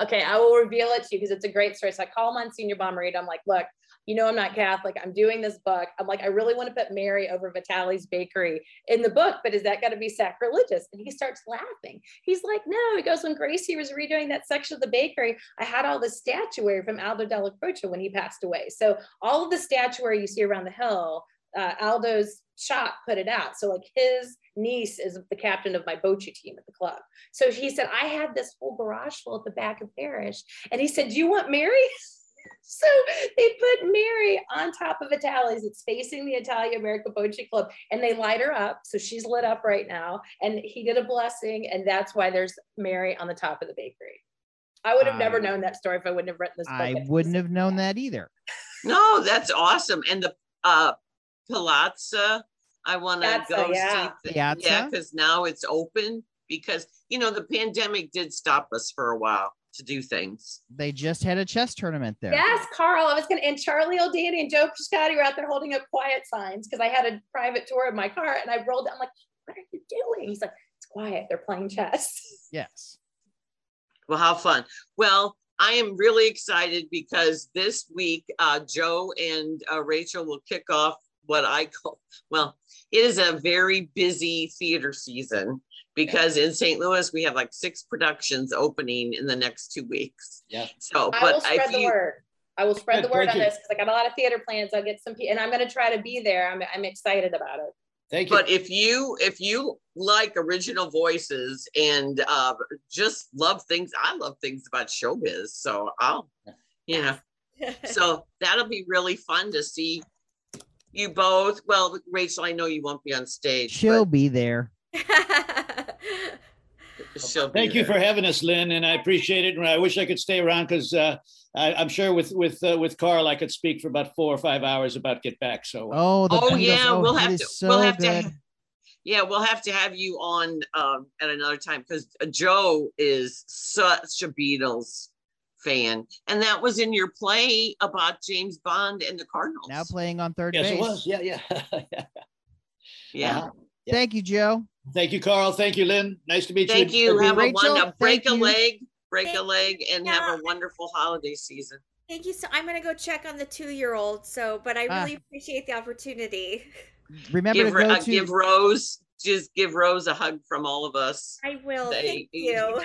S5: Okay, I will reveal it to you because it's a great story. So I call Monsignor Bommarito. I'm like, look, you know, I'm not Catholic. I'm doing this book. I'm like, I really want to put Mary over Vitale's bakery in the book, but is that going to be sacrilegious? And he starts laughing. He's like, no. He goes, when Gracie was redoing that section of the bakery, I had all the statuary from Aldo Della Croce when he passed away. So all of the statuary you see around the hill uh, Aldo's shop put it out. So like his niece is the captain of my bocce team at the club. So he said, I had this whole garage full at the back of Parish. And he said, do you want Mary? so they put Mary on top of Vitale's. It's facing the Italia America Bocce Club and they light her up. So she's lit up right now. And he did a blessing. And that's why there's Mary on the top of the bakery. I would have never known that story if I wouldn't have written this book.
S2: I wouldn't have known that either.
S1: No, that's awesome. And the uh, Palazzo. I want to go
S5: yeah.
S1: see. The,
S2: Piazza?
S1: yeah, because now it's open. Because you know the pandemic did stop us for a while to do things.
S2: They just had a chess tournament there.
S5: Yes, Carl. I was gonna and Charlie O'Danny and Joe Piscotti were out there holding up quiet signs because I had a private tour of my car and I rolled. I'm like, what are you doing? He's like, it's quiet. They're playing chess.
S2: Yes.
S1: Well, how fun. Well, I am really excited because this week, uh, Joe and uh, Rachel will kick off what I call, well, it is a very busy theater season because in St. Louis, we have like six productions opening in the next two weeks.
S3: Yeah.
S1: So,
S5: I will
S1: but
S5: spread
S1: if
S5: the
S1: you,
S5: word. I will spread
S3: Good,
S5: the word on
S3: you.
S5: this because I got a lot of theater plans. I'll get some, pe- and I'm going to try to be there. I'm, I'm excited about it.
S3: Thank you.
S1: but if you, if you like original voices and uh, just love things, I love things about showbiz. So I'll, you know, so that'll be really fun to see you both. Well, Rachel, I know you won't be on stage.
S2: She'll
S1: but
S2: be there.
S1: she'll be
S3: Thank you
S1: there.
S3: for having us, Lynn, and I appreciate it. And I wish I could stay around because uh, I- I'm sure with with uh, with Carl, I could speak for about four or five hours about Get Back. So
S2: Oh, the
S1: Oh
S2: Beatles.
S1: yeah,
S2: Oh,
S1: we'll
S2: it
S1: have
S2: is
S1: to.
S2: So
S1: we'll have
S2: good.
S1: to. Yeah, we'll have to have you on um, at another time because Joe is such a Beatles fan, and that was in your play about James Bond and the Cardinals.
S2: Now playing on third
S3: yes,
S2: base.
S3: it was. Yeah, yeah. yeah.
S1: yeah.
S3: Uh-huh.
S2: Thank you, Joe.
S3: Thank you, Carl. Thank you, Lynn. Nice to meet
S1: Thank
S3: you.
S1: Thank you. Have a
S2: Rachel,
S1: one. Break
S2: thank
S1: a
S2: you.
S1: leg. Break a leg, and have a wonderful holiday season.
S4: Thank you so I'm gonna go check on the two year old. So but I
S2: Ah.
S4: really appreciate the opportunity.
S2: Remember
S1: Give,
S2: to go
S1: uh,
S2: to
S1: give Rose. Just give Rose a hug from all of us.
S4: I will.
S1: They-
S4: Thank you.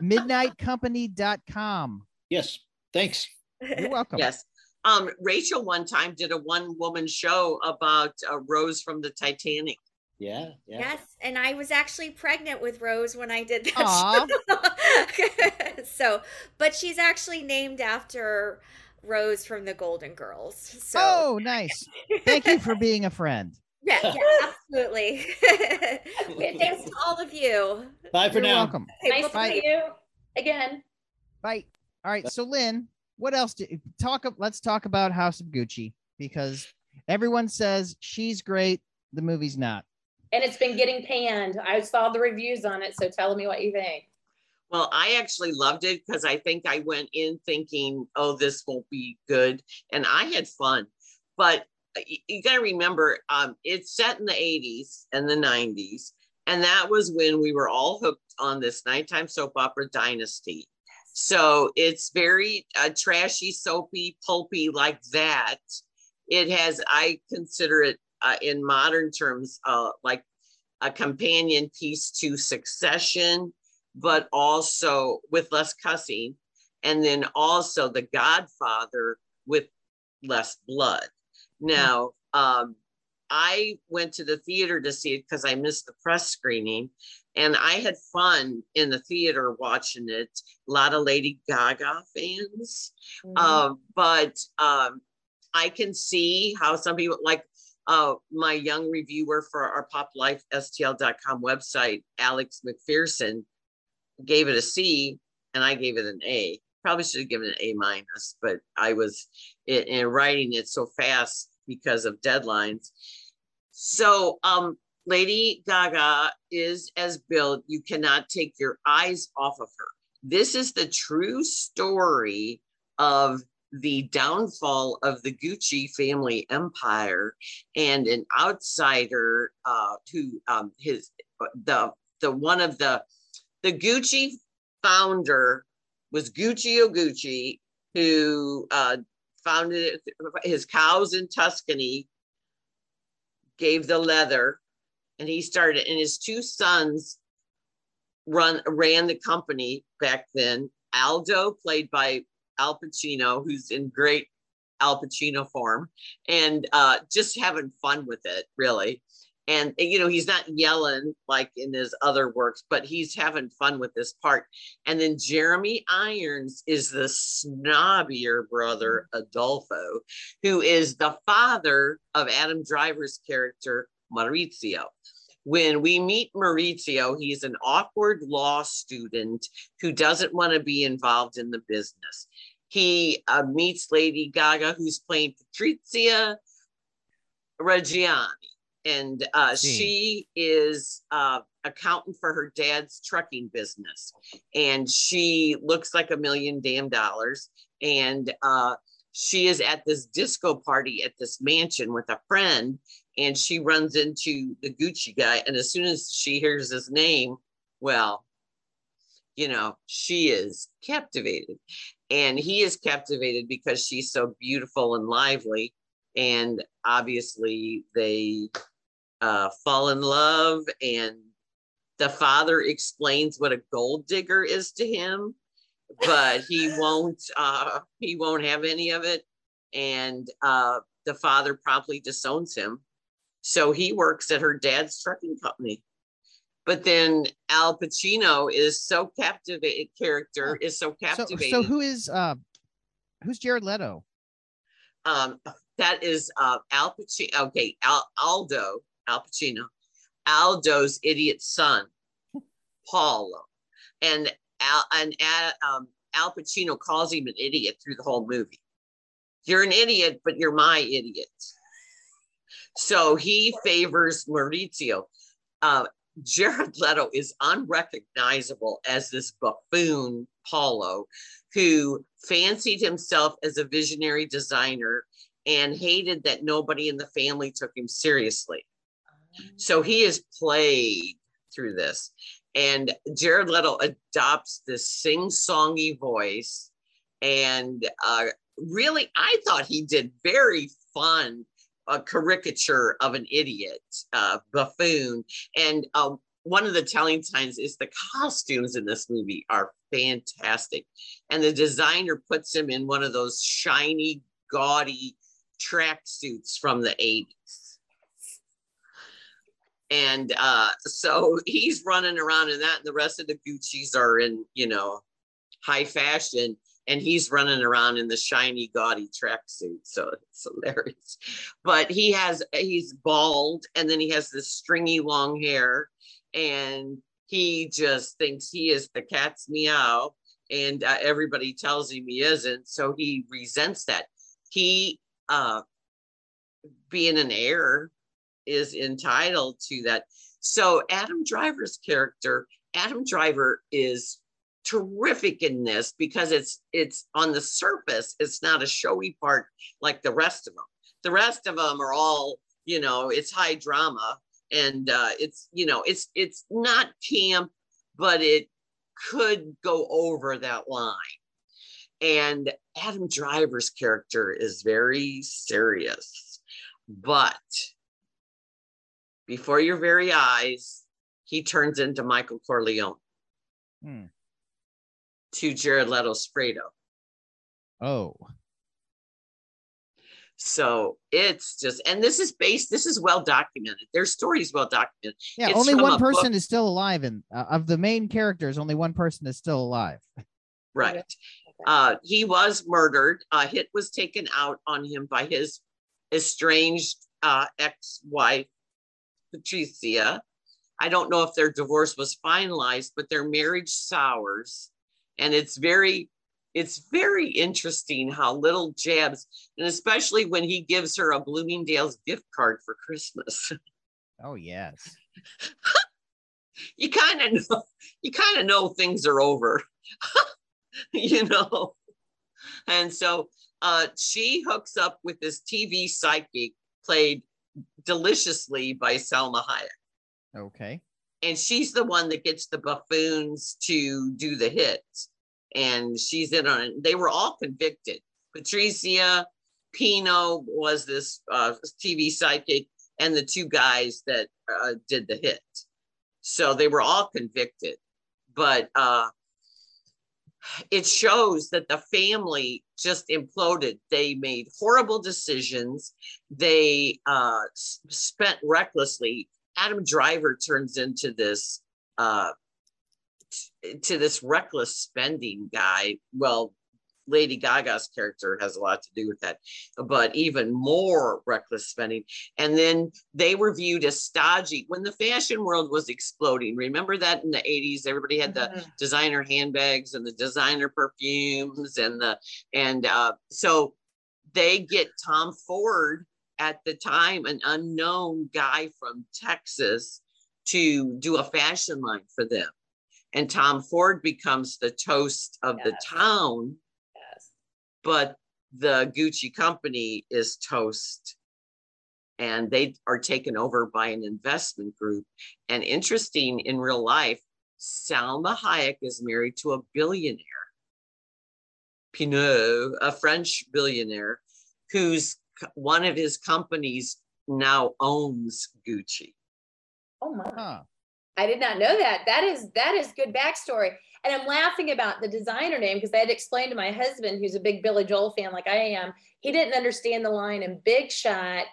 S2: midnightcompany.com.
S3: Yes. Thanks.
S2: You're welcome.
S1: Yes. Um, Rachel one time did a one woman show about uh, Rose from the Titanic.
S3: Yeah. Yeah.
S4: Yes, and I was actually pregnant with Rose when I did
S2: Aw.
S4: that. so, but she's actually named after Rose from the Golden Girls. So,
S2: Oh, nice. Thank you for being a friend.
S4: Yeah, yeah, absolutely. Thanks to all of you.
S3: Bye for
S2: You're
S3: now.
S2: welcome.
S4: Okay,
S5: nice to
S4: bye-bye.
S5: meet you again.
S2: Bye. All right. So, Lynn, what else? Do, talk. Let's talk about House of Gucci because everyone says she's great. The movie's not.
S5: And it's been getting panned. I saw the reviews on it. So tell me what you think.
S1: Well, I actually loved it because I think I went in thinking, oh, this won't be good. And I had fun. But y- you got to remember, um, it's set in the 80s and the 90s. And that was when we were all hooked on this nighttime soap opera dynasty. So it's very uh, trashy, soapy, pulpy like that. It has, I consider it uh, in modern terms, uh, like a companion piece to Succession but also with less cussing, and then also The Godfather with less blood. Now, um, I went to the theater to see it because I missed the press screening, and I had fun in the theater watching it. A lot of Lady Gaga fans, um, but um, I can see how some people like uh, my young reviewer for our poplifestl.com website, Alex McPherson, gave it a C and I gave it an A. Probably should have given it an A minus, but I was in, in writing it so fast because of deadlines. So, um, Lady Gaga is as built, you cannot take your eyes off of her. This is the true story of the downfall of the Gucci family empire and an outsider uh, who um, his the the one of the the Gucci founder was Guccio Gucci, who uh, founded his cows in Tuscany, gave the leather, and he started, and his two sons run ran the company back then. Aldo, played by Al Pacino, who's in great Al Pacino form, and uh, just having fun with it, really and you know he's not yelling like in his other works but he's having fun with this part. And then jeremy irons is the snobbier brother rodolfo who is the father of adam driver's character maurizio. When we meet maurizio he's an awkward law student who doesn't want to be involved in the business. He uh, meets lady gaga who's playing patrizia Reggiani, and uh, she is uh, accountant for her dad's trucking business, and she looks like a million damn dollars, and uh, she is at this disco party at this mansion with a friend, and she runs into the Gucci guy, and as soon as she hears his name, well, you know, she is captivated, and he is captivated because she's so beautiful and lively. And obviously they uh, fall in love and the father explains what a gold digger is to him but he won't uh, he won't have any of it and uh, the father promptly disowns him. So he works at her dad's trucking company. But then al pacino is so captivated character is so captivating
S2: so, so who is uh who's jared leto?
S1: Um that is uh, Al Pacino. Okay, Al, Aldo, Al Pacino, Aldo's idiot son, Paolo, and Al and um, Al Pacino calls him an idiot through the whole movie. You're an idiot, but you're my idiot. So he favors Maurizio. Uh, Jared Leto is unrecognizable as this buffoon Paolo, who fancied himself as a visionary designer and hated that nobody in the family took him seriously. So he is played through this. And Jared Leto adopts this sing songy voice. And uh, really, I thought he did very fun a caricature of an idiot uh, buffoon. And uh, one of the telling signs is the costumes in this movie are fantastic. And the designer puts him in one of those shiny, gaudy track suits from the 80s. And uh, so he's running around in that, and the rest of the Gucci's are in, you know, high fashion, and he's running around in the shiny, gaudy tracksuit. So it's hilarious. But he has, he's bald, and then he has this stringy long hair, and he just thinks he is the cat's meow, and uh, everybody tells him he isn't. So he resents that. He uh, being an heir is entitled to that. So Adam Driver's character, Adam Driver is terrific in this because it's it's on the surface it's not a showy part like the rest of them the rest of them are all you know it's high drama and uh it's you know it's it's not camp but it could go over that line and Adam Driver's character is very serious. But before your very eyes, he turns into Michael Corleone hmm. to Jared Leto's Fredo.
S2: Oh.
S1: So it's just, and this is based, this is well documented. Their story is well documented.
S2: Yeah,
S1: it's
S2: only one person book. is still alive. And uh, of the main characters, only one person is still alive.
S1: Right. Uh, he was murdered. A hit was taken out on him by his estranged uh, ex-wife, Patricia. I don't know if their divorce was finalized, but their marriage sours, and it's very, it's very interesting how little jabs, and especially when he gives her a Bloomingdale's gift card for Christmas.
S2: Oh yes.
S1: you kind of know, you kind of know things are over. you know? And so uh, she hooks up with this TV psychic played deliciously by Salma Hayek.
S2: Okay.
S1: And she's the one that gets the buffoons to do the hits. And she's in on it. They were all convicted. Patricia Pino was this uh, TV psychic, and the two guys that uh, did the hit. So they were all convicted. But uh, it shows that the family just imploded. They made horrible decisions. They uh, spent recklessly. Adam Driver turns into this uh, to this reckless spending guy. Well, Lady Gaga's character has a lot to do with that, but even more reckless spending. And then they were viewed as stodgy when the fashion world was exploding. Remember that in the 80s, everybody had the mm-hmm. designer handbags and the designer perfumes and the and uh, so they get Tom Ford at the time an unknown guy from Texas to do a fashion line for them. And Tom Ford becomes the toast of yes. the town. Yes. But the Gucci company is toast and they are taken over by an investment group. And interesting in real life, Salma Hayek is married to a billionaire, Pinault, a French billionaire, whose one of his companies now owns Gucci.
S5: Oh my. Huh. I did not know that. That is that is good backstory. And I'm laughing about the designer name because I had explained to my husband, who's a big Billy Joel fan like I am, he didn't understand the line in Big Shot.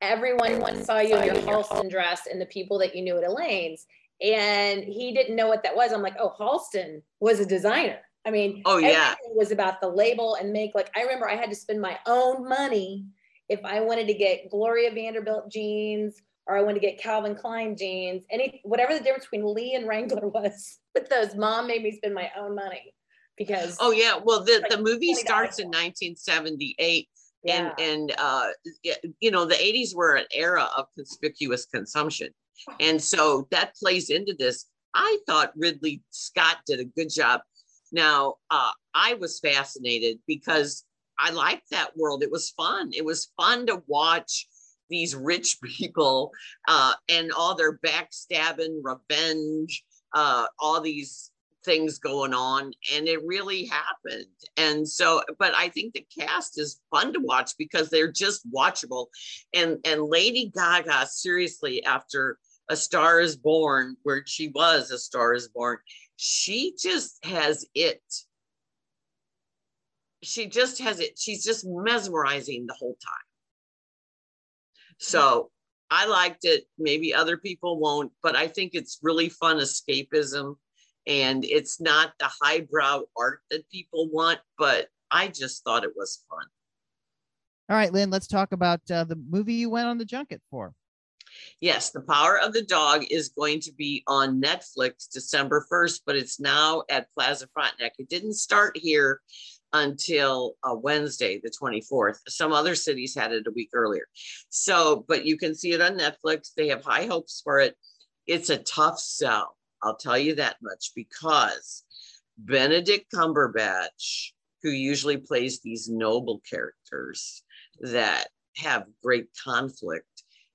S5: Everyone, Everyone saw you in your Halston dress and the people that you knew at Elaine's. And he didn't know what that was. I'm like, oh, Halston was a designer. I mean,
S1: oh yeah,
S5: it was about the label and make. Like I remember, I had to spend my own money if I wanted to get Gloria Vanderbilt jeans or I want to get Calvin Klein jeans, any whatever the difference between Lee and Wrangler was with those. Mom made me spend my own money because.
S1: Oh yeah, well the like the movie starts in 1978. Yeah. And and uh, you know the 80s were an era of conspicuous consumption, and so that plays into this. I thought Ridley Scott did a good job now, uh, I was fascinated because I liked that world. It was fun. It was fun to watch these rich people uh, and all their backstabbing, revenge, uh, all these things going on and it really happened and so but i think the cast is fun to watch because they're just watchable and and lady gaga seriously after a star is born where she was a star is born she just has it. She just has it. She's just mesmerizing the whole time. So I liked it. Maybe other people won't, but I think it's really fun escapism. And it's not the highbrow art that people want, but I just thought it was fun.
S2: All right, Lynn, let's talk about uh, the movie you went on the junket for.
S1: Yes, The Power of the Dog is going to be on Netflix December 1st, but it's now at Plaza Frontenac. It didn't start here until uh, Wednesday, the 24th. Some other cities had it a week earlier. So, but you can see it on Netflix. They have high hopes for it. It's a tough sell. I'll tell you that much because Benedict Cumberbatch, who usually plays these noble characters that have great conflict,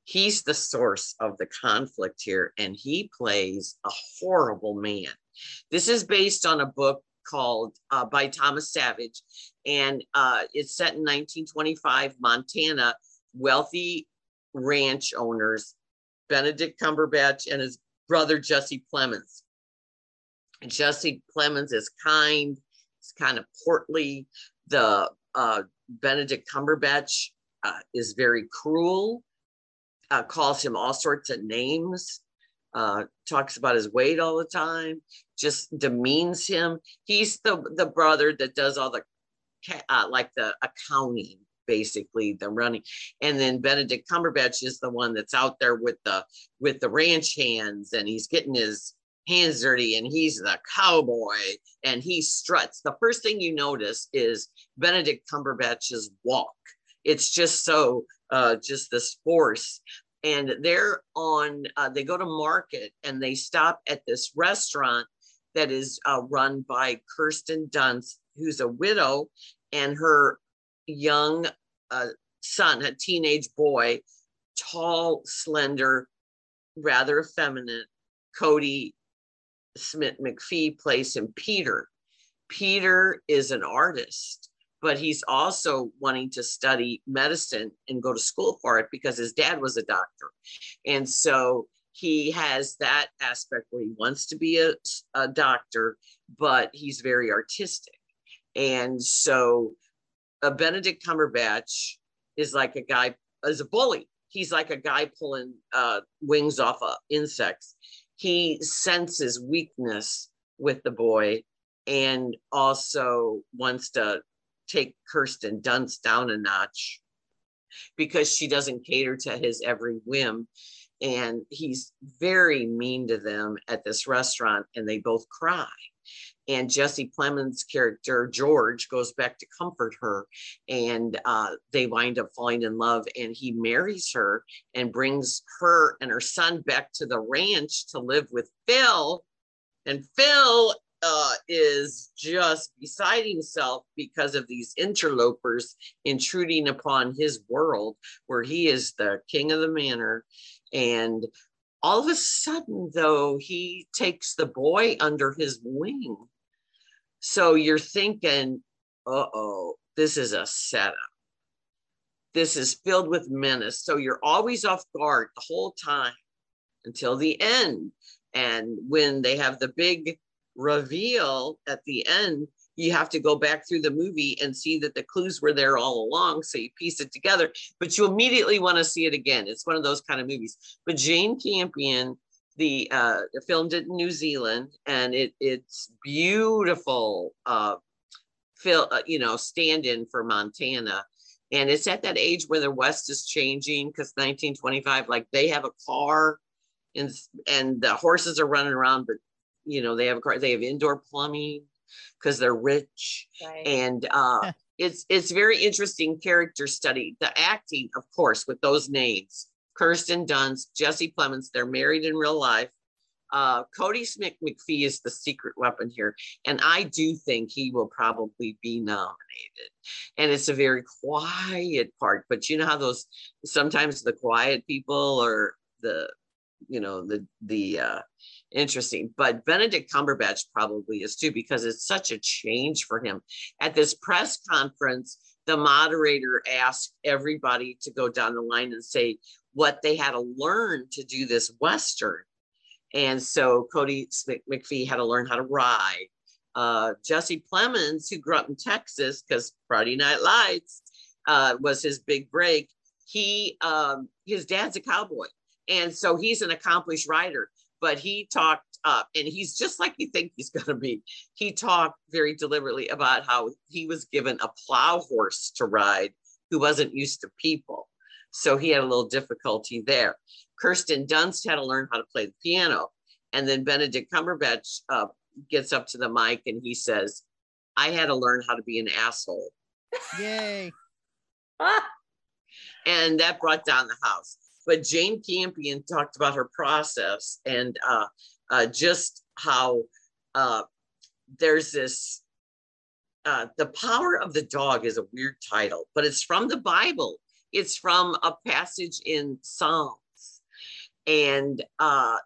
S1: he's the source of the conflict here and he plays a horrible man this is based on a book called uh, by thomas savage. And uh, it's set in 1925 montana. Wealthy ranch owners benedict cumberbatch and his brother jesse plemons. Jesse plemons is kind he's kind of portly. The uh, benedict cumberbatch uh, is very cruel uh, calls him all sorts of names, uh, talks about his weight all the time, just demeans him. He's the the brother that does all the uh, like the accounting, basically the running, and then Benedict Cumberbatch is the one that's out there with the with the ranch hands, and he's getting his hands dirty and he's the cowboy and he struts. The first thing you notice is Benedict Cumberbatch's walk. It's just so uh, just this force. And they're on, uh, they go to market and they stop at this restaurant that is uh, run by Kirsten Dunst, who's a widow, and her young uh, son, a teenage boy, tall, slender, rather effeminate. cody smith mcphee plays him Peter. Peter is an artist but he's also wanting to study medicine and go to school for it because his dad was a doctor. And so he has that aspect where he wants to be a, a doctor, but he's very artistic. And so a Benedict Cumberbatch is like a guy, as a bully. He's like a guy pulling uh, wings off of insects. He senses weakness with the boy and also wants to take Kirsten Dunst down a notch because she doesn't cater to his every whim. And he's very mean to them at this restaurant, and they both cry. and Jesse Plemons' character George goes back to comfort her, and uh, they wind up falling in love. And he marries her and brings her and her son back to the ranch to live with Phil. And Phil uh, is just beside himself because of these interlopers intruding upon his world, where he is the king of the manor. And all of a sudden, though, he takes the boy under his wing so you're thinking, uh oh, this is a setup. This is filled with menace. So you're always off guard the whole time until the end. And when they have the big reveal at the end, you have to go back through the movie and see that the clues were there all along. So you piece it together, but you immediately want to see it again. It's one of those kind of movies. But Jane Campion the uh, filmed it in New Zealand, and it it's beautiful. Uh, Phil, uh, you know, stand-in for Montana, and it's at that age where the West is changing because 1925, like they have a car, and and the horses are running around, but you know they have a car. They have indoor plumbing because they're rich, right. and uh, it's it's very interesting character study. The acting, of course, with those names Kirsten Dunst, Jesse Plemons. They're married in real life. Uh, Kodi Smit-McPhee is the secret weapon here. And I do think he will probably be nominated. And it's a very quiet part, but you know how those sometimes the quiet people are the, you know, the, the, uh, interesting. But Benedict Cumberbatch probably is too, because it's such a change for him. At this press conference, the moderator asked everybody to go down the line and say, what they had to learn to do this Western. And so Kodi McPhee had to learn how to ride. Uh, Jesse Plemons, who grew up in Texas, because Friday Night Lights uh, was his big break, he um, his dad's a cowboy, and so he's an accomplished rider. But he talked up, and he's just like you think he's going to be. He talked very deliberately about how he was given a plow horse to ride, who wasn't used to people. So he had a little difficulty there. Kirsten Dunst had to learn how to play the piano. And then Benedict Cumberbatch uh, gets up to the mic and he says, I had to learn how to be an asshole.
S2: Yay.
S1: and that brought down the house. But Jane Campion talked about her process and uh, uh, just how uh, there's this. Uh, the power of the dog is a weird title, but it's from the Bible it's from a passage in Psalms. And uh,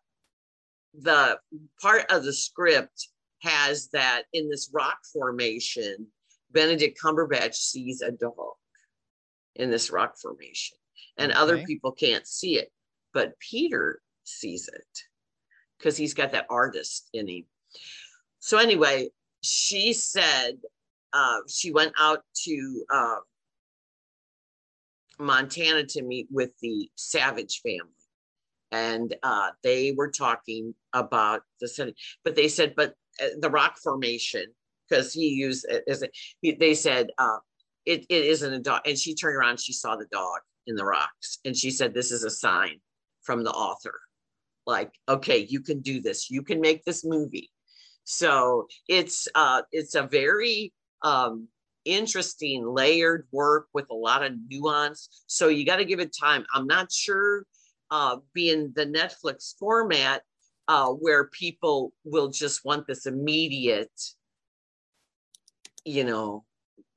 S1: the part of the script has that in this rock formation, Benedict Cumberbatch sees a dog in this rock formation, and okay. other people can't see it, but Peter sees it because he's got that artist in him. So, anyway, she said uh, she went out to uh, Montana to meet with the Savage family. And uh, they were talking about the city, but they said, but uh, the rock formation, because he used it as a, he, they said, uh, it, it isn't a dog. And she turned around, she saw the dog in the rocks. And she said, this is a sign from the author. Like, okay, you can do this. You can make this movie. So it's uh, it's a very um, interesting layered work with a lot of nuance. So you got to give it time. I'm not sure, uh, being the Netflix format, uh, where people will just want this immediate, you know,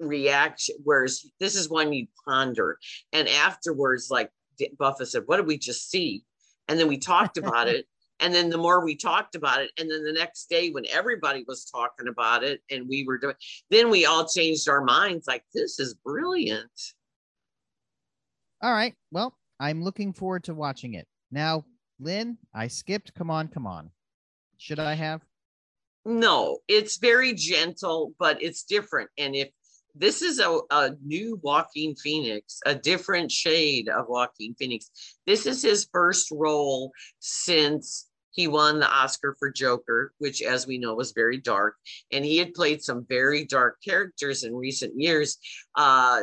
S1: reaction. Whereas this is one you ponder. And afterwards, like Buffa said, what did we just see? And then we talked about it. And then the more we talked about it and then the next day when everybody was talking about it and we were doing then we all changed our minds like this is brilliant.
S2: All right. Well i'm looking forward to watching it. Now lynn i skipped. Come on come on. Should i have?
S1: No it's very gentle but it's different. And if this is a, a new Joaquin Phoenix, a different shade of Joaquin Phoenix. This is his first role since he won the Oscar for Joker, which, as we know, was very dark. And he had played some very dark characters in recent years. Uh,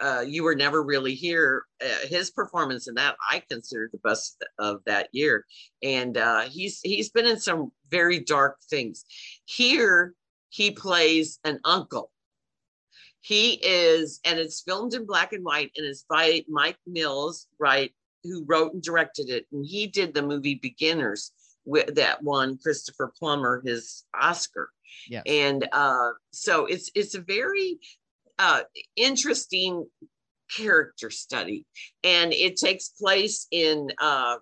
S1: uh, you were never really here. Uh, his performance in that I consider the best of that year, and uh, he's he's been in some very dark things. Here, he plays an uncle. He is, and it's filmed in black and white, and it's by Mike Mills, right, who wrote and directed it. And he did the movie Beginners, with that won Christopher Plummer his Oscar.
S2: Yeah.
S1: And uh, so it's it's a very uh, interesting character study, and it takes place in. Uh,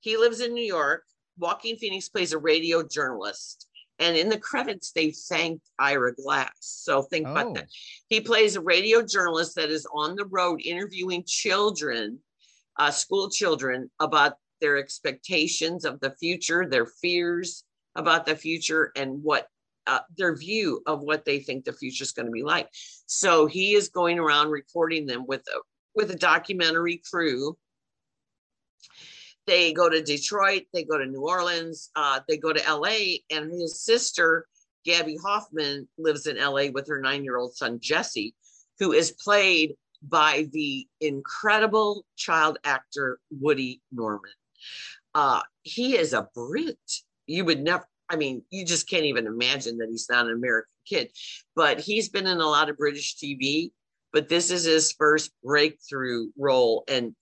S1: he lives in New York. Joaquin Phoenix plays a radio journalist, and in the credits they thanked Ira Glass. So think oh. about that. Oh. He plays a radio journalist that is on the road interviewing children, uh, school children, about their expectations of the future, their fears about the future, and what uh, their view of what they think the future is going to be like. So he is going around recording them with a with a documentary crew. They go to Detroit, they go to New Orleans, uh, they go to LA, and his sister Gaby Hoffmann, lives in LA with her nine year old son Jesse, who is played by the incredible child actor Woody Norman. Uh, he is a Brit. You would never, I mean, you just can't even imagine that he's not an American kid. But he's been in a lot of British TV, but this is his first breakthrough role. And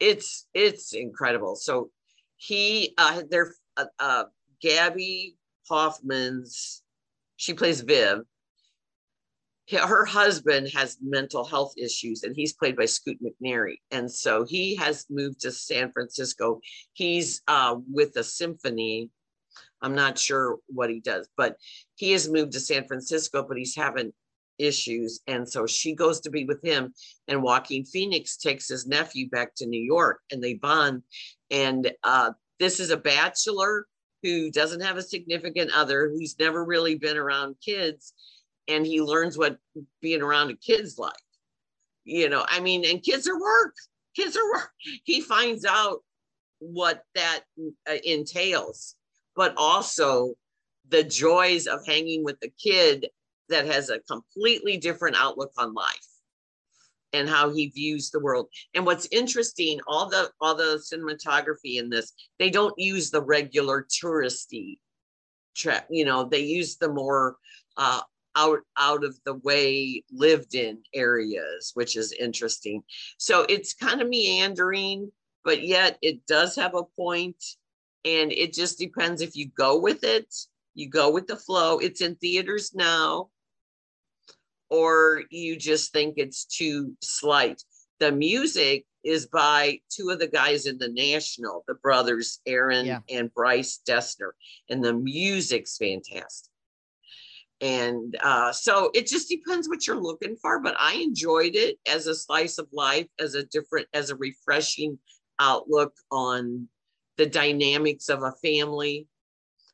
S1: it's it's incredible. So he uh they're uh, uh Gaby Hoffmann's she plays Viv her husband has mental health issues and he's played by Scoot McNairy. And so he has moved to San Francisco. He's uh, with a symphony. I'm not sure what he does, but he has moved to San Francisco, but he's having issues. And so she goes to be with him. And Joaquin Phoenix takes his nephew back to New York and they bond. And uh, this is a bachelor who doesn't have a significant other, who's never really been around kids and he learns what being around a kid's like. You know, I mean, and kids are work. Kids are work. He finds out what that uh, entails, but also the joys of hanging with a kid that has a completely different outlook on life and how he views the world. And what's interesting, all the all the cinematography in this, they don't use the regular touristy track. You know, they use the more uh, out out of the way lived in areas which is interesting so it's kind of meandering but yet it does have a point and it just depends if you go with it you go with the flow it's in theaters now or you just think it's too slight. The music is by two of the guys in the national the brothers aaron yeah. and bryce dessner and the music's fantastic. And uh, so it just depends what you're looking for but i enjoyed it as a slice of life as a different as a refreshing outlook on the dynamics of a family.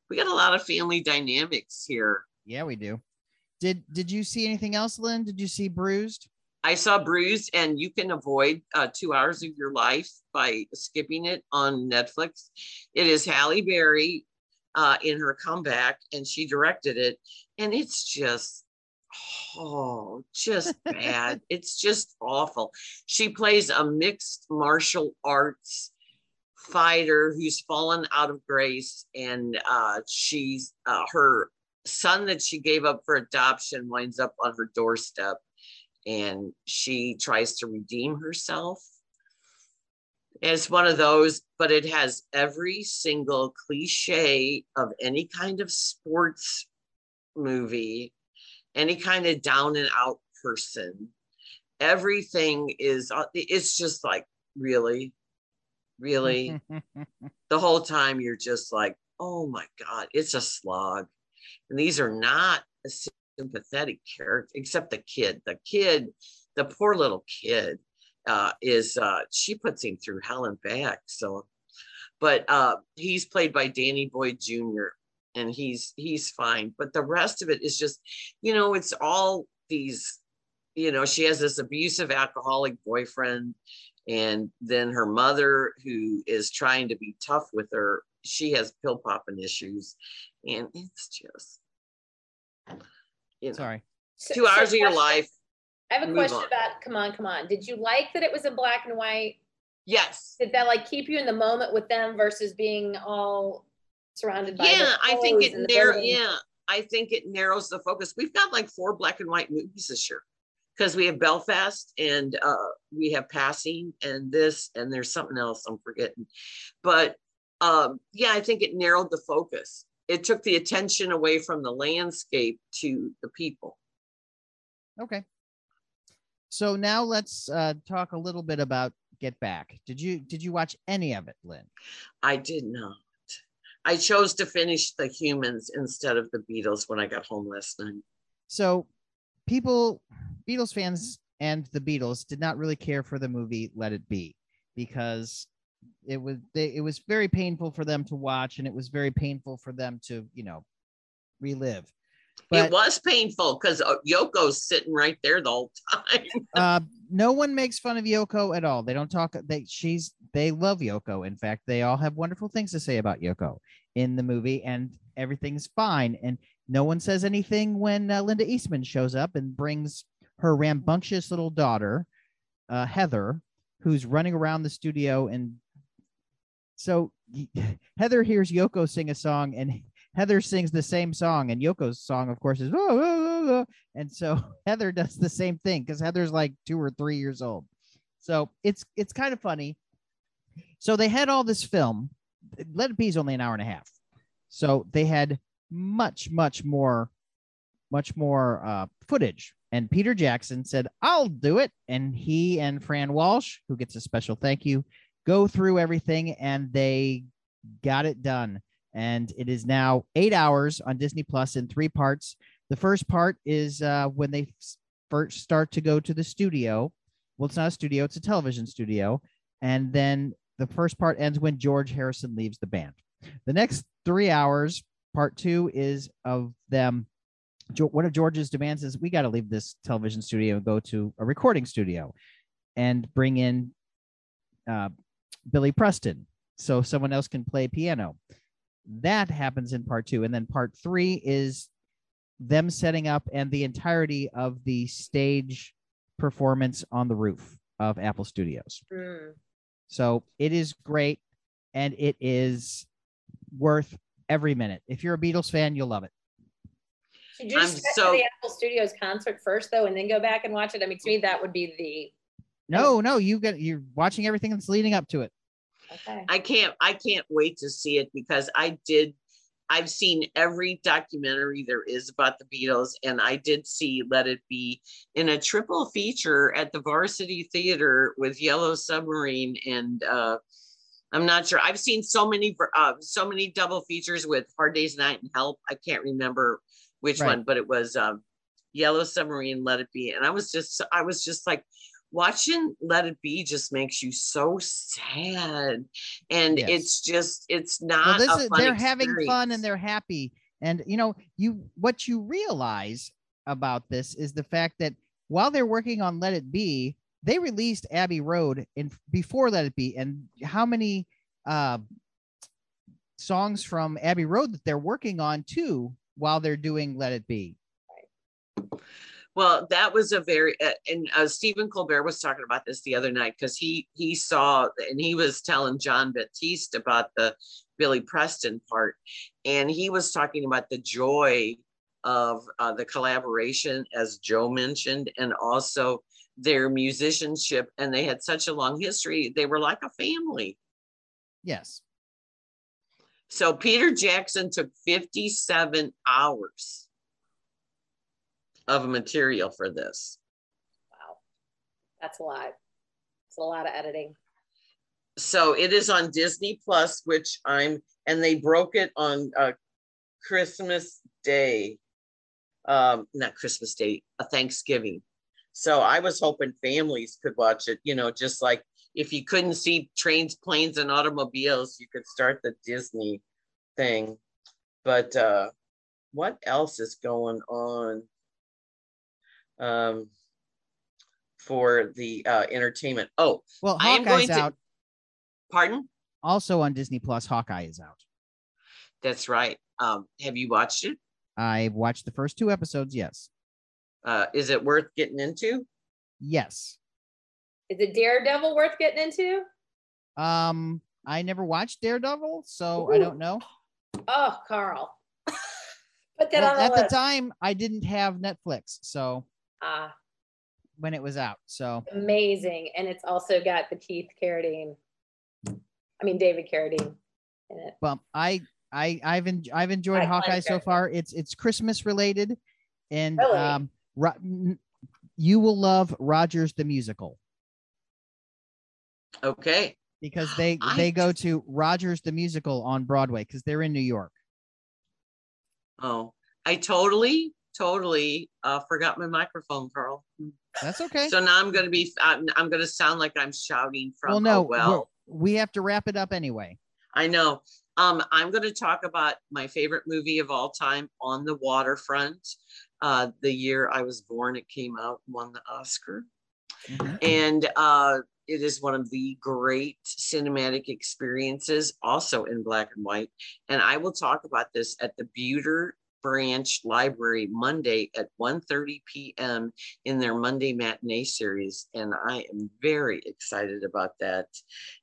S1: We got a lot of family dynamics here.
S2: Yeah we do did did you see anything else lynn? Did you see bruised?
S1: I saw bruised and you can avoid uh, two hours of your life by skipping it on netflix. It is halle berry uh, in her comeback and she directed it and it's just oh just bad. It's just awful. She plays a mixed martial arts fighter who's fallen out of grace and uh, she's uh, her son that she gave up for adoption winds up on her doorstep and she tries to redeem herself it's one of those but it has every single cliche of any kind of sports movie, any kind of down and out person. Everything is, uh, it's just like, really, really. the whole time you're just like, oh my God, it's a slog. And these are not a sympathetic character, except the kid. The kid, the poor little kid, uh, is uh, she puts him through hell and back. So, but uh, he's played by Danny Boyd Jr and he's he's fine but the rest of it is just you know it's all these you know she has this abusive alcoholic boyfriend and then her mother who is trying to be tough with her she has pill popping issues and it's just
S2: you know, sorry
S1: two so, hours so of your life
S5: i have a question on. about come on come on did you like that it was in black and white
S1: yes
S5: did that like keep you in the moment with them versus being all surrounded by
S1: yeah i think it narrow yeah I think it narrows the focus. We've got like four black and white movies this year because we have Belfast and uh, we have Passing and this and there's something else I'm forgetting. But um, yeah, I think it narrowed the focus. It took the attention away from the landscape to the people.
S2: Okay. So now let's uh, talk a little bit about Get Back. Did you did you watch any of it, Lynn?
S1: I did not. I chose to finish the humans instead of the Beatles when I got home last night.
S2: So people, Beatles fans and the Beatles did not really care for the movie Let It Be because it was they, it was very painful for them to watch and it was very painful for them to you know relive
S1: but, it was painful because uh, Yoko's sitting right there the whole time.
S2: uh, no one makes fun of Yoko at all. They don't talk. They she's they love Yoko. In fact, they all have wonderful things to say about Yoko in the movie, and everything's fine. And no one says anything when uh, Linda Eastman shows up and brings her rambunctious little daughter, uh, Heather, who's running around the studio. And so Heather hears Yoko sing a song, and Heather sings the same song, and Yoko's song, of course, is oh, oh, oh, and so Heather does the same thing because Heather's like two or three years old. So it's it's kind of funny. So they had all this film. Let It Be is only an hour and a half, so they had much much more, much more uh, footage. And Peter Jackson said, "I'll do it," and he and Fran Walsh, who gets a special thank you, go through everything, and they got it done and it is now eight hours on Disney Plus in three parts. The first part is uh, when they first start to go to the studio. Well, it's not a studio; it's a television studio, and then the first part ends when George Harrison leaves the band. The next three hours, part two, is of them. One of George's demands is we got to leave this television studio and go to a recording studio, and bring in uh, Billy Preston so someone else can play piano. That happens in part two. And then part three is them setting up and the entirety of the stage performance on the roof of Apple Studios. Mm. So it is great and it is worth every minute. If you're a Beatles fan, you'll love it.
S5: Should you just so... the Apple Studios concert first though and then go back and watch it? I mean, to me, that would be the
S2: no, no, you get you're watching everything that's leading up to it.
S1: Okay. I can't I can't wait to see it because I did I've seen every documentary there is about the Beatles, and I did see Let It Be in a triple feature at the Varsity Theater with Yellow Submarine, and uh, I'm not sure. I've seen so many, uh, so many double features with Hard Day's Night and Help. I can't remember which right. one, but it was um, Yellow Submarine, Let It Be, and I was just, I was just like, watching Let It Be just makes you so sad. And yes. it's just, it's not. Well, is,
S2: they're
S1: experience.
S2: having fun and they're happy. And you know, you what you realize about this is the fact that while they're working on Let It Be, they released Abbey Road in before Let It Be, and how many uh, songs from Abbey Road that they're working on too while they're doing Let It Be.
S1: Well, that was a very uh, and uh, Stephen Colbert was talking about this the other night because he he saw and he was telling Jon Batiste about the Billy Preston part, and he was talking about the joy of uh, the collaboration, as Joe mentioned, and also their musicianship, and they had such a long history. They were like a family.
S2: Yes.
S1: So Peter Jackson took 57 hours of material for this.
S5: Wow. That's a lot. It's a lot of editing.
S1: So it is on Disney Plus, which I'm, and they broke it on uh, Christmas Day. Um, not Christmas Day, a Thanksgiving. So I was hoping families could watch it, you know, just like if you couldn't see trains, planes, and automobiles, you could start the Disney thing. But uh, what else is going on? Um, for the uh, entertainment. Oh,
S2: well, Hawkeye's I am going out. To,
S1: pardon?
S2: Also on Disney Plus, Hawkeye is out.
S1: That's right. Um, have you watched it?
S2: I watched the first two episodes. Yes.
S1: Uh, is it worth getting into?
S2: Yes.
S5: Is it Daredevil worth getting into?
S2: Um, I never watched Daredevil, so Ooh. I don't know.
S5: Oh, Carl. Put that
S2: Well,
S5: on the
S2: at
S5: list.
S2: the time, I didn't have Netflix, so
S5: Ah,
S2: when it was out, so
S5: amazing. And it's also got the Keith Carradine. I mean, David Carradine in it.
S2: well, I I I've en- I've enjoyed
S5: I- I
S2: Hawkeye so far. It's it's Christmas related, and
S5: Really?
S2: um, Ro- you will love Rogers the musical
S1: Okay.
S2: because they
S1: I-
S2: they go to Rogers the musical on Broadway because they're in New York.
S1: Oh, I totally, totally uh, forgot my microphone, Carl.
S2: That's okay.
S1: So now I'm going to be, I'm, I'm going to sound like I'm shouting from,
S2: well, no,
S1: oh, well,
S2: we're- have to wrap it up anyway.
S1: I know. Um, I'm going to talk about my favorite movie of all time, On the Waterfront. Uh, the year I was born, it came out, won the Oscar.
S2: Mhm.
S1: and uh, it is one of the great cinematic experiences, also in black and white. And I will talk about this at the Buder Branch Library Monday at 1:30 p.m. in their Monday matinee series, and I am very excited about that.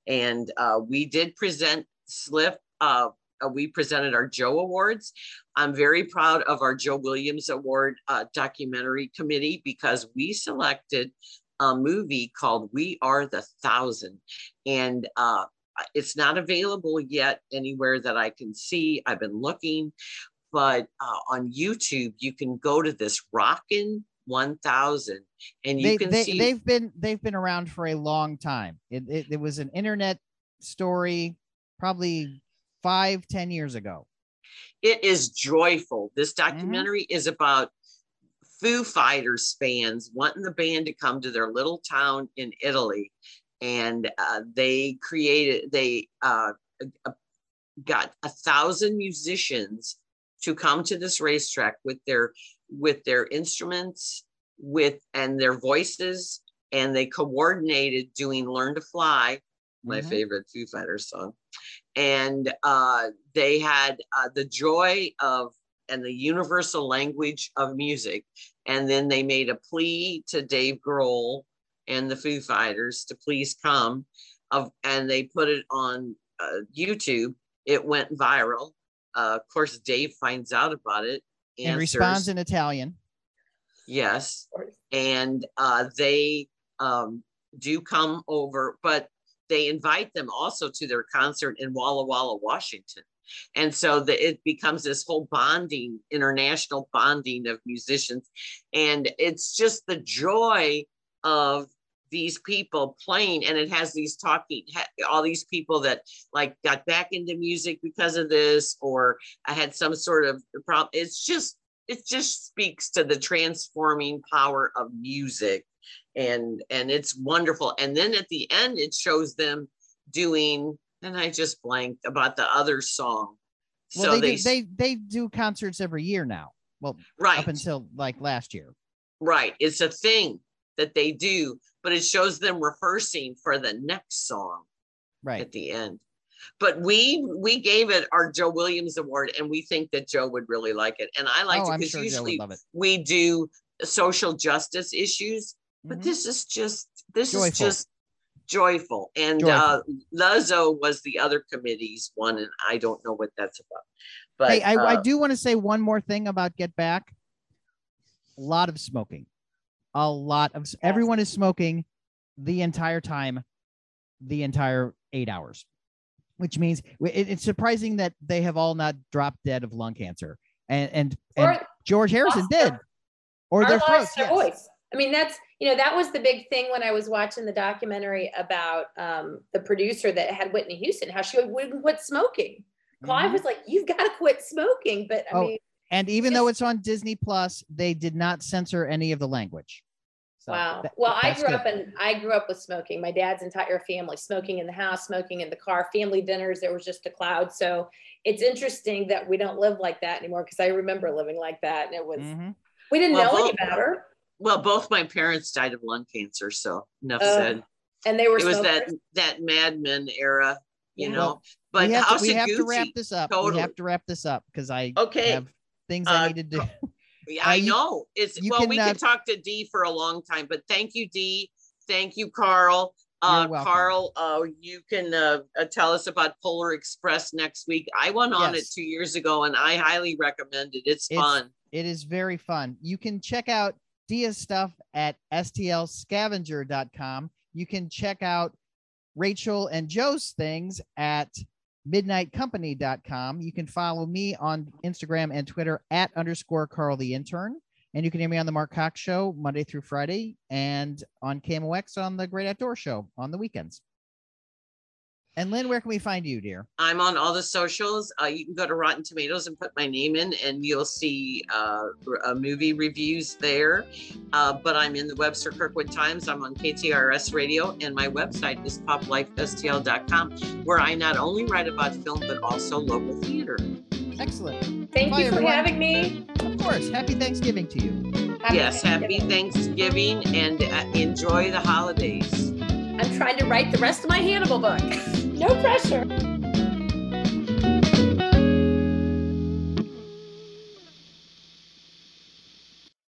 S1: And uh, we did present Slip. Uh, uh, we presented our Joe Awards. I'm very proud of our Joe Williams Award uh, documentary committee because we selected a movie called We Are the Thousand. And uh, it's not available yet anywhere that I can see. I've been looking, but uh, on YouTube, you can go to this Rockin' 1000 and you
S2: They,
S1: can
S2: they
S1: see.
S2: they've been they've been around for a long time. It, it it was an internet story, probably five ten years ago.
S1: it is joyful. This
S2: Mm-hmm.
S1: documentary is about Foo Fighters fans wanting the band to come to their little town in Italy, and uh, they created they uh, got a thousand musicians to come to this racetrack with their with their instruments with and their voices and they coordinated doing learn to fly my
S2: Mhm.
S1: favorite foo fighters song. And uh, they had uh, the joy of and the universal language of music. And then they made a plea to dave grohl and the foo fighters to please come of and they put it on uh, youtube. It went viral uh, of course dave finds out about it
S2: And responds in Italian.
S1: Yes, and uh, they um, do come over, but they invite them also to their concert in Walla Walla, Washington. And so the, it becomes this whole bonding, international bonding of musicians. And it's just the joy of these people playing. And it has these talking, all these people that like got back into music because of this, or I had some sort of problem. It's just, it just speaks to the transforming power of music and and it's wonderful and then at the end it shows them doing and i just blanked about the other song
S2: Well,
S1: so
S2: they,
S1: they,
S2: do, they they do concerts every year now. Well,
S1: right
S2: up until like last year.
S1: right it's a thing that they do but it shows them rehearsing for the next song
S2: Right.
S1: at the end but we we gave it our joe williams award and we think that joe would really like it and i like
S2: oh,
S1: it because
S2: sure
S1: usually we do social justice issues but
S2: Mhm.
S1: this is just this
S2: Joyful.
S1: is just joyful and
S2: Joyful.
S1: uh lazo was the other committee's one and i don't know what that's about but
S2: hey, I, I
S1: uh,
S2: do want to say one more thing about Get Back. A lot of smoking. A lot of everyone is smoking the entire time, the entire eight hours, which means it- it's surprising that they have all not dropped dead of lung cancer. And and, and
S5: Or
S2: George Harrison
S5: their-
S2: did, or
S5: or
S2: their throats.
S5: their
S2: yes.
S5: voice. I mean, that's you know that was the big thing when I was watching the documentary about um, the producer that had Whitney Houston, how she wouldn't quit smoking. Clive
S2: Mhm.
S5: was like, "You've got to quit smoking," but I
S2: Oh,
S5: mean,
S2: And even though it's on Disney Plus, they did not censor any of the language. So
S5: wow.
S2: that-
S5: well, I grew
S2: good.
S5: up in I grew up with smoking. My dad's entire family smoking in the house, smoking in the car, family dinners. There was just a cloud. So it's interesting that we don't live like that anymore because I remember living like that, and it was
S2: Mhm.
S5: we didn't
S1: Well,
S5: know any
S1: both-
S5: better,
S1: well both my parents died of lung cancer so enough
S5: Uh,
S1: said
S5: and they were
S1: it was that that Mad Men era you
S5: Yeah.
S1: know but
S2: we have, to, we have to wrap this up. We have to wrap this up because I
S1: Okay.
S2: have things
S1: Uh,
S2: I need to do.
S1: I know it's well
S2: can,
S1: we
S2: uh,
S1: could talk to Dee for a long time but thank you Dee thank you Carl Uh. Carl, uh, you can uh, uh, tell us about Polar Express next week. I went on it two years ago and I highly recommend it. It's,
S2: It's-
S1: fun.
S2: It is very fun. You can check out Dia's stuff at stlscavenger.com. You can check out Rachel and Joe's things at midnightcompany.com. You can follow me on Instagram and Twitter at underscore Carl the intern. And you can hear me on the Mark Cox show Monday through Friday and on KMOX on the Great Outdoor Show on the weekends. And Lynn, where can we find you, dear?
S1: I'm on all the socials. Uh, you can go to Rotten Tomatoes and put my name in, and you'll see uh, r- uh, movie reviews there. Uh, but I'm in the Webster Kirkwood Times. I'm on KTRS Radio, and my website is poplifestl.com, where I not only write about film but also local theater.
S2: Excellent.
S5: Thank
S2: Bye,
S5: you for
S2: everyone.
S5: having me.
S2: Of course. Happy Thanksgiving to you.
S5: Happy
S1: yes, happy
S5: Thanksgiving.
S1: Thanksgiving and uh, enjoy the holidays.
S5: I'm trying to write the rest of my Hannibal book. no pressure.